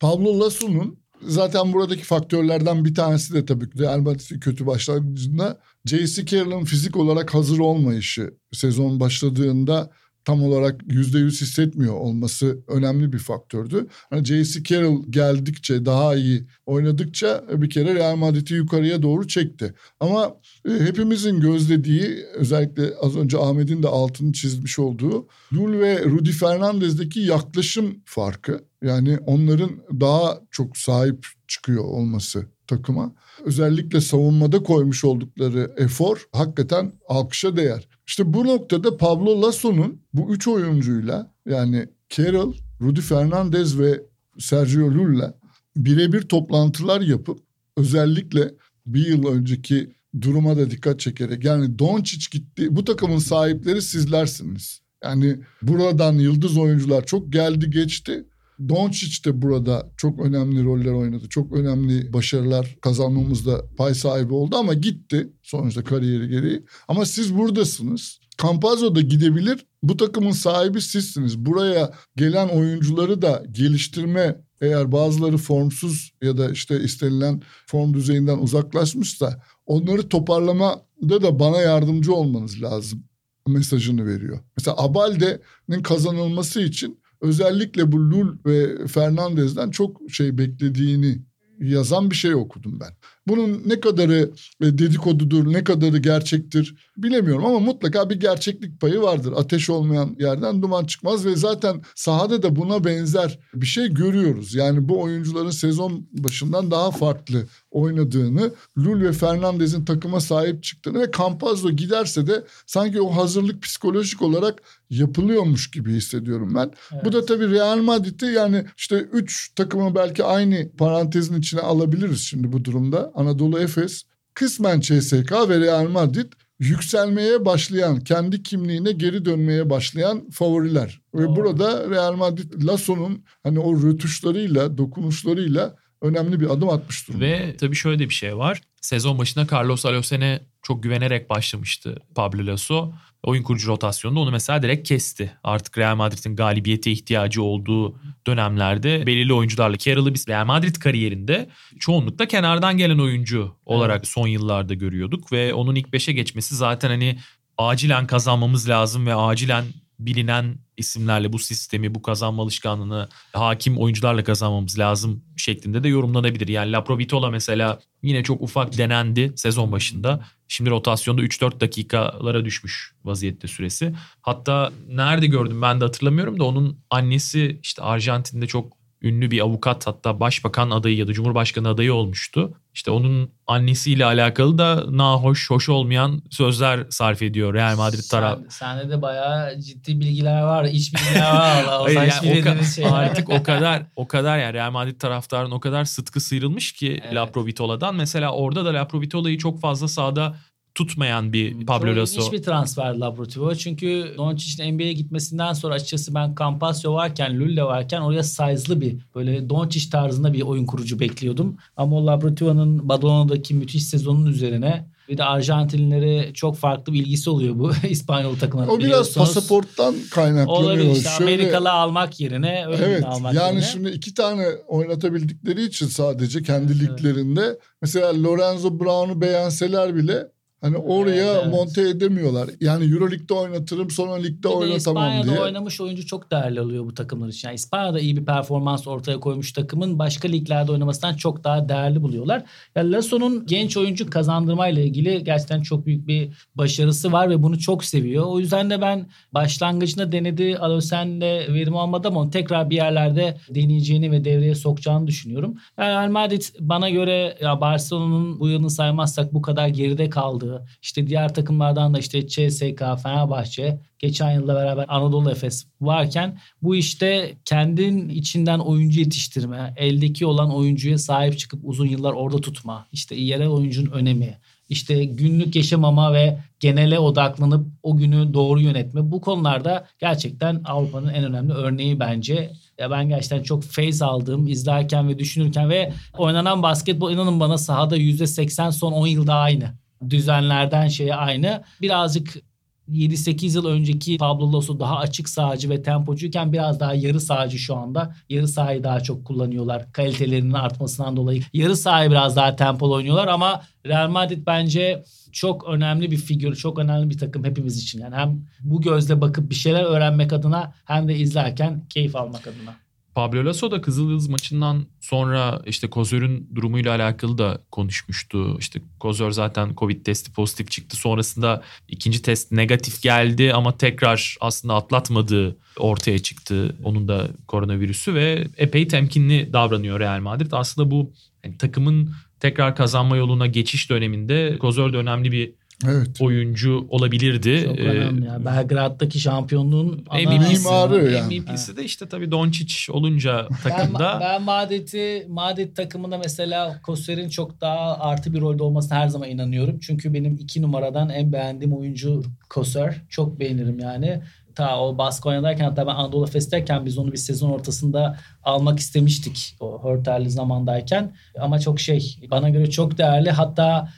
Pablo Lasso'nun zaten buradaki faktörlerden bir tanesi de tabii ki Real Madrid'in kötü başlangıcında J.C. Carroll'ın fizik olarak hazır olmayışı sezon başladığında tam olarak yüzde yüz hissetmiyor olması önemli bir faktördü. Hani J.C. Carroll geldikçe daha iyi oynadıkça bir kere Real Madrid'i yukarıya doğru çekti. Ama e, hepimizin gözlediği özellikle az önce Ahmet'in de altını çizmiş olduğu Lul ve Rudy Fernandez'deki yaklaşım farkı. Yani onların daha çok sahip çıkıyor olması takıma. Özellikle savunmada koymuş oldukları efor hakikaten alkışa değer. İşte bu noktada Pablo Lasso'nun bu üç oyuncuyla yani Carroll, Rudy Fernandez ve Sergio Llull'la birebir toplantılar yapıp özellikle bir yıl önceki duruma da dikkat çekerek yani Doncic gitti bu takımın sahipleri sizlersiniz. Yani buradan yıldız oyuncular çok geldi geçti. Doncic de burada çok önemli roller oynadı. Çok önemli başarılar kazanmamızda pay sahibi oldu ama gitti sonuçta kariyeri gereği. Ama siz buradasınız. Campazzo da gidebilir. Bu takımın sahibi sizsiniz. Buraya gelen oyuncuları da geliştirme eğer bazıları formsuz ya da işte istenilen form düzeyinden uzaklaşmışsa onları toparlamada da bana yardımcı olmanız lazım mesajını veriyor. Mesela Abalde'nin kazanılması için özellikle bu Lul ve Fernandez'den çok şey beklediğini yazan bir şey okudum ben. Bunun ne kadarı e, dedikodudur, ne kadarı gerçektir bilemiyorum ama mutlaka bir gerçeklik payı vardır. Ateş olmayan yerden duman çıkmaz ve zaten sahada da buna benzer bir şey görüyoruz. Yani bu oyuncuların sezon başından daha farklı oynadığını, Lul ve Fernandez'in takıma sahip çıktığını ve Campazzo giderse de sanki o hazırlık psikolojik olarak yapılıyormuş gibi hissediyorum ben. Evet. Bu da tabii Real Madrid'de yani işte üç takımı belki aynı parantezin içine alabiliriz şimdi bu durumda. Anadolu Efes, kısmen CSK ve Real Madrid yükselmeye başlayan, kendi kimliğine geri dönmeye başlayan favoriler. Ve Doğru. burada Real Madrid Lasso'nun hani o rötuşlarıyla, dokunuşlarıyla önemli bir adım atmış durumda. Ve tabii şöyle bir şey var. Sezon başında Carlos Alosen'e çok güvenerek başlamıştı Pablo Lasso. Oyun kurucu rotasyonunda onu mesela direkt kesti. Artık Real Madrid'in galibiyete ihtiyacı olduğu dönemlerde belirli oyuncularla Carroll'ı biz Real Madrid kariyerinde çoğunlukla kenardan gelen oyuncu olarak evet. son yıllarda görüyorduk ve onun ilk beşe geçmesi zaten hani acilen kazanmamız lazım ve acilen bilinen isimlerle bu sistemi, bu kazanma alışkanlığını hakim oyuncularla kazanmamız lazım şeklinde de yorumlanabilir. Yani Laprovitola mesela yine çok ufak denendi sezon başında. Şimdi rotasyonda 3-4 dakikalara düşmüş vaziyette süresi. Hatta nerede gördüm ben de hatırlamıyorum da onun annesi işte Arjantin'de çok ünlü bir avukat hatta başbakan adayı ya da cumhurbaşkanı adayı olmuştu. İşte onun annesiyle alakalı da nahoş, hoş olmayan sözler sarf ediyor Real Madrid taraf. Sen, sende de bayağı ciddi bilgiler var, iç bilgiler var. Allah, yani o ka- artık o kadar o kadar yani Real Madrid taraftarının o kadar sıtkı sıyrılmış ki evet. La Provitola'dan. Mesela orada da La Provitola'yı çok fazla sahada tutmayan bir Pablo Lasso. Çok bir transfer Laborativo. Çünkü Doncic'in NBA'ye gitmesinden sonra açıkçası ben Campasio varken, Lulle varken oraya size'lı bir böyle Doncic tarzında bir oyun kurucu bekliyordum. Ama o Laborativo'nun Badalona'daki müthiş sezonun üzerine bir de Arjantinlilere çok farklı bir ilgisi oluyor bu İspanyol takımlarına. O biraz pasaporttan kaynaklanıyor. Olabilir işte Şöyle, Amerikalı almak yerine öyle evet, almak yani yerine. şimdi iki tane oynatabildikleri için sadece kendi evet, liglerinde. Evet. Mesela Lorenzo Brown'u beğenseler bile Hani oraya evet, evet. monte edemiyorlar. Yani Euroleague'de oynatırım sonra ligde bir oynatamam İspanya'da diye. İspanya'da oynamış oyuncu çok değerli oluyor bu takımlar için. Yani İspanya'da iyi bir performans ortaya koymuş takımın başka liglerde oynamasından çok daha değerli buluyorlar. Yani Lasso'nun genç oyuncu kazandırmayla ilgili gerçekten çok büyük bir başarısı var ve bunu çok seviyor. O yüzden de ben başlangıcında denedi Alosen'le verim almadı ama tekrar bir yerlerde deneyeceğini ve devreye sokacağını düşünüyorum. Yani Real Madrid bana göre ya Barcelona'nın bu yılını saymazsak bu kadar geride kaldı işte diğer takımlardan da işte CSK, Fenerbahçe, geçen yılda beraber Anadolu Efes varken bu işte kendin içinden oyuncu yetiştirme, eldeki olan oyuncuya sahip çıkıp uzun yıllar orada tutma, işte yerel oyuncunun önemi, işte günlük yaşamama ve genele odaklanıp o günü doğru yönetme. Bu konularda gerçekten Avrupa'nın en önemli örneği bence. Ya ben gerçekten çok feyz aldığım izlerken ve düşünürken ve oynanan basketbol inanın bana sahada %80 son 10 yılda aynı düzenlerden şeye aynı. Birazcık 7-8 yıl önceki Pablo Lasso daha açık sahacı ve tempocuyken biraz daha yarı sahacı şu anda. Yarı sahayı daha çok kullanıyorlar kalitelerinin artmasından dolayı. Yarı sahayı biraz daha tempolu oynuyorlar ama Real Madrid bence çok önemli bir figür, çok önemli bir takım hepimiz için. Yani hem bu gözle bakıp bir şeyler öğrenmek adına hem de izlerken keyif almak adına. Pablo Lasso da Kızıldız maçından sonra işte Kozör'ün durumuyla alakalı da konuşmuştu. İşte Kozör zaten Covid testi pozitif çıktı. Sonrasında ikinci test negatif geldi ama tekrar aslında atlatmadığı ortaya çıktı. Onun da koronavirüsü ve epey temkinli davranıyor Real Madrid. Aslında bu yani takımın tekrar kazanma yoluna geçiş döneminde Kozör de önemli bir Evet. oyuncu olabilirdi. Çok Ee, önemli ya. Belgrad'daki şampiyonluğun ana MVP'si, Mimarı yani. MVP'si de işte tabii Doncic olunca Ben, takımda. ben Madrid'i Madrid takımında mesela Koster'in çok daha artı bir rolde olmasına her zaman inanıyorum. Çünkü benim iki numaradan en beğendiğim oyuncu Koster. Çok beğenirim yani. Ta o Baskonya'dayken hatta ben Anadolu Efes'teyken biz onu bir sezon ortasında almak istemiştik. O Hörter'li zamandayken. Ama çok şey bana göre çok değerli. Hatta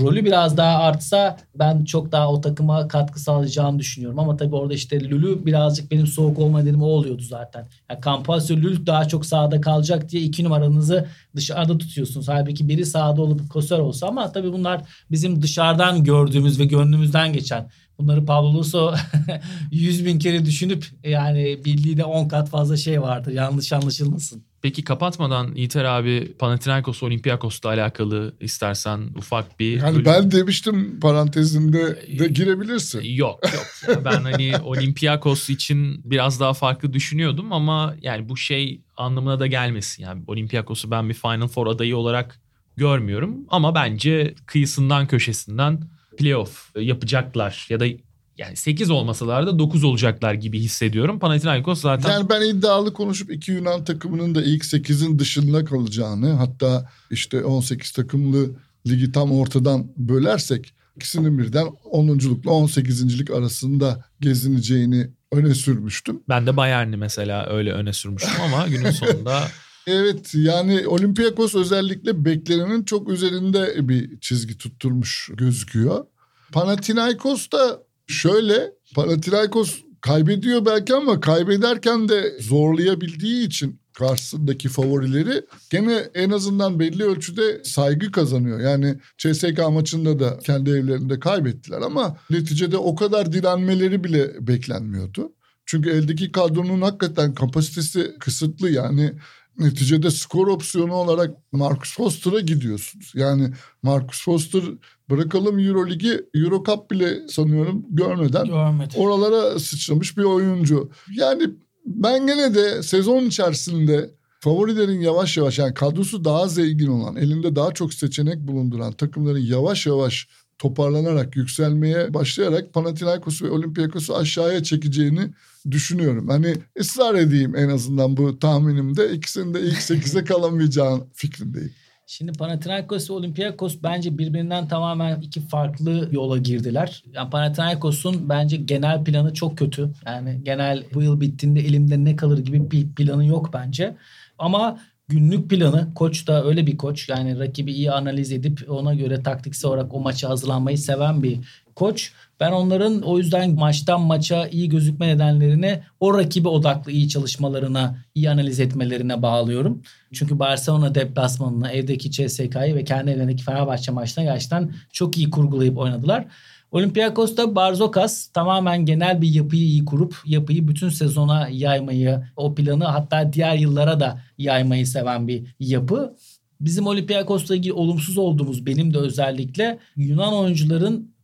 rolü biraz daha artsa ben çok daha o takıma katkı sağlayacağını düşünüyorum. Ama tabii orada işte Lülü birazcık benim soğuk olma dedim o oluyordu zaten. Yani Campazzo Lül daha çok sahada kalacak diye iki numaranızı dışarıda tutuyorsunuz. Halbuki biri sahada olup Koser olsa ama tabii bunlar bizim dışarıdan gördüğümüz ve gönlümüzden geçen. Bunları Pablo Lasso 100 bin kere düşünüp yani bildiği de 10 kat fazla şey vardır. Yanlış anlaşılmasın. Peki kapatmadan Yiğiter abi Panathinaikos Olympiakos'la alakalı istersen ufak bir... Yani bölüm- ben demiştim parantezinde de girebilirsin. Yok yok. Ben hani Olympiakos için biraz daha farklı düşünüyordum ama yani bu şey anlamına da gelmesin. Yani Olympiakos'u ben bir Final Four adayı olarak görmüyorum ama bence kıyısından köşesinden playoff yapacaklar ya da yani 8 olmasalar da 9 olacaklar gibi hissediyorum. Panathinaikos zaten Yani ben iddialı konuşup iki Yunan takımının da ilk 8'in dışında kalacağını hatta işte 18 takımlı ligi tam ortadan bölersek ikisinin birden 10.lukla 18.lik arasında gezineceğini öne sürmüştüm. ben de Bayern'i mesela öyle öne sürmüştüm ama günün sonunda Evet yani Olympiakos özellikle beklenenin çok üzerinde bir çizgi tutturmuş gözüküyor. Panathinaikos da şöyle Panathinaikos kaybediyor belki ama kaybederken de zorlayabildiği için karşısındaki favorileri gene en azından belli ölçüde saygı kazanıyor. Yani CSK maçında da kendi evlerinde kaybettiler ama neticede o kadar direnmeleri bile beklenmiyordu. Çünkü eldeki kadronun hakikaten kapasitesi kısıtlı yani neticede skor opsiyonu olarak Marcus Foster'a gidiyorsunuz. Yani Marcus Foster bırakalım Euroligi, Eurocup bile sanıyorum görmeden Görmedim. oralara sıçramış bir oyuncu. Yani ben gene de sezon içerisinde favorilerin yavaş yavaş yani kadrosu daha zengin olan, elinde daha çok seçenek bulunduran takımların yavaş yavaş toparlanarak yükselmeye başlayarak Panathinaikos ve Olympiakos'u aşağıya çekeceğini düşünüyorum. Hani ısrar edeyim en azından bu tahminimde ikisinin de ilk 8'e kalamayacağın fikrindeyim. Şimdi Panathinaikos ve Olympiakos bence birbirinden tamamen iki farklı yola girdiler. Yani Panathinaikos'un bence genel planı çok kötü. Yani genel bu yıl bittiğinde elimde ne kalır gibi bir planı yok bence. Ama günlük planı koç da öyle bir koç. Yani rakibi iyi analiz edip ona göre taktiksel olarak o maça hazırlanmayı seven bir koç. Ben onların o yüzden maçtan maça iyi gözükme nedenlerini o rakibe odaklı iyi çalışmalarına, iyi analiz etmelerine bağlıyorum. Çünkü Barcelona deplasmanına, evdeki CSK'yı ve kendi evlerindeki Fenerbahçe maçına gerçekten çok iyi kurgulayıp oynadılar. Olympiakos'ta Barzokas tamamen genel bir yapıyı iyi kurup yapıyı bütün sezona yaymayı, o planı hatta diğer yıllara da yaymayı seven bir yapı. Bizim Olympiakos'la ilgili olumsuz olduğumuz benim de özellikle Yunan oyuncuların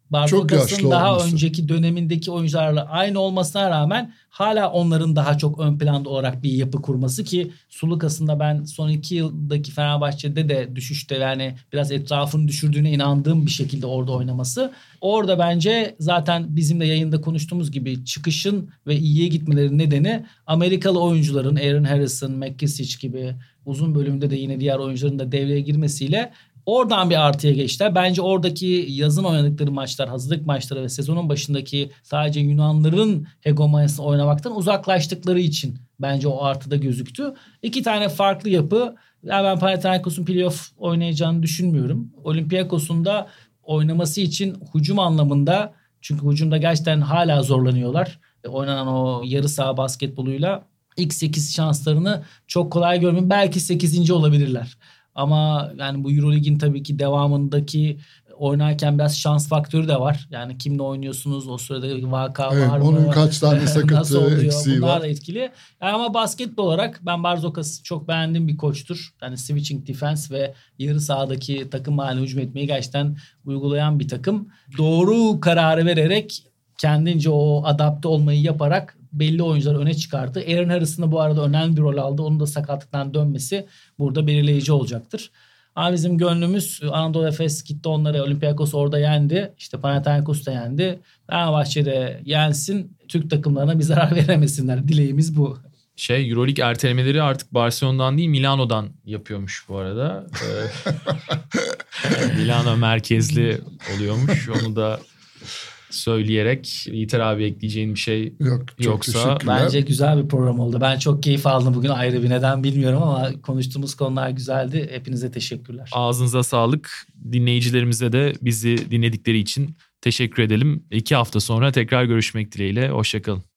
Yaşlı daha olması. önceki dönemindeki oyuncularla aynı olmasına rağmen hala onların daha çok ön planda olarak bir yapı kurması ki Sulukas'ın da ben son iki yıldaki Fenerbahçe'de de düşüşte yani biraz etrafını düşürdüğüne inandığım bir şekilde orada oynaması. Orada bence zaten bizim de yayında konuştuğumuz gibi çıkışın ve iyiye gitmelerinin nedeni Amerikalı oyuncuların Aaron Harrison, McKissick gibi uzun bölümde de yine diğer oyuncuların da devreye girmesiyle Oradan bir artıya geçtiler. Bence oradaki yazın oynadıkları maçlar, hazırlık maçları ve sezonun başındaki sadece Yunanların hegemonyasını oynamaktan uzaklaştıkları için bence o artıda gözüktü. İki tane farklı yapı. Yani ben Panathinaikos'un playoff oynayacağını düşünmüyorum. Olympiakos'un da oynaması için hücum anlamında Çünkü hücumda gerçekten hala zorlanıyorlar. E, oynanan o yarı saha basketboluyla ilk 8 şanslarını çok kolay görmüyorum. Belki 8. olabilirler. Ama yani bu Eurolig'in tabii ki devamındaki oynarken biraz şans faktörü de var. Yani kimle oynuyorsunuz o sırada bir vaka Evet, var mı? onun kaç tane sakatı, eksiği Bunlar var. da etkili. Yani ama basketbol olarak ben Barzokas'ı çok beğendiğim bir koçtur. Yani switching defense ve yarı sahadaki takım haline hücum etmeyi gerçekten uygulayan bir takım. Doğru kararı vererek kendince o adapte olmayı yaparak belli oyuncuları öne çıkardı. Aaron Harris'ın da bu arada önemli bir rol aldı. Onun da sakatlıktan dönmesi burada belirleyici olacaktır. Ama bizim gönlümüz Anadolu Efes gitti onları Olympiakos orada yendi. İşte Panathinaikos da yendi. Fenerbahçe'de yensin. Türk takımlarına bir zarar veremesinler. Dileğimiz bu. Şey Euroleague ertelemeleri artık Barcelona'dan değil Milano'dan yapıyormuş bu arada. Ee, Milano merkezli oluyormuş. Onu da söyleyerek Yiğiter abi ekleyeceğin bir şey Yok çok Yoksa. Bence güzel bir program oldu. Ben çok keyif aldım bugün ayrı bir neden bilmiyorum ama konuştuğumuz konular güzeldi. Hepinize teşekkürler. ağzınıza sağlık. Dinleyicilerimize de bizi dinledikleri için teşekkür edelim. İki hafta sonra tekrar görüşmek dileğiyle. Hoşçakalın.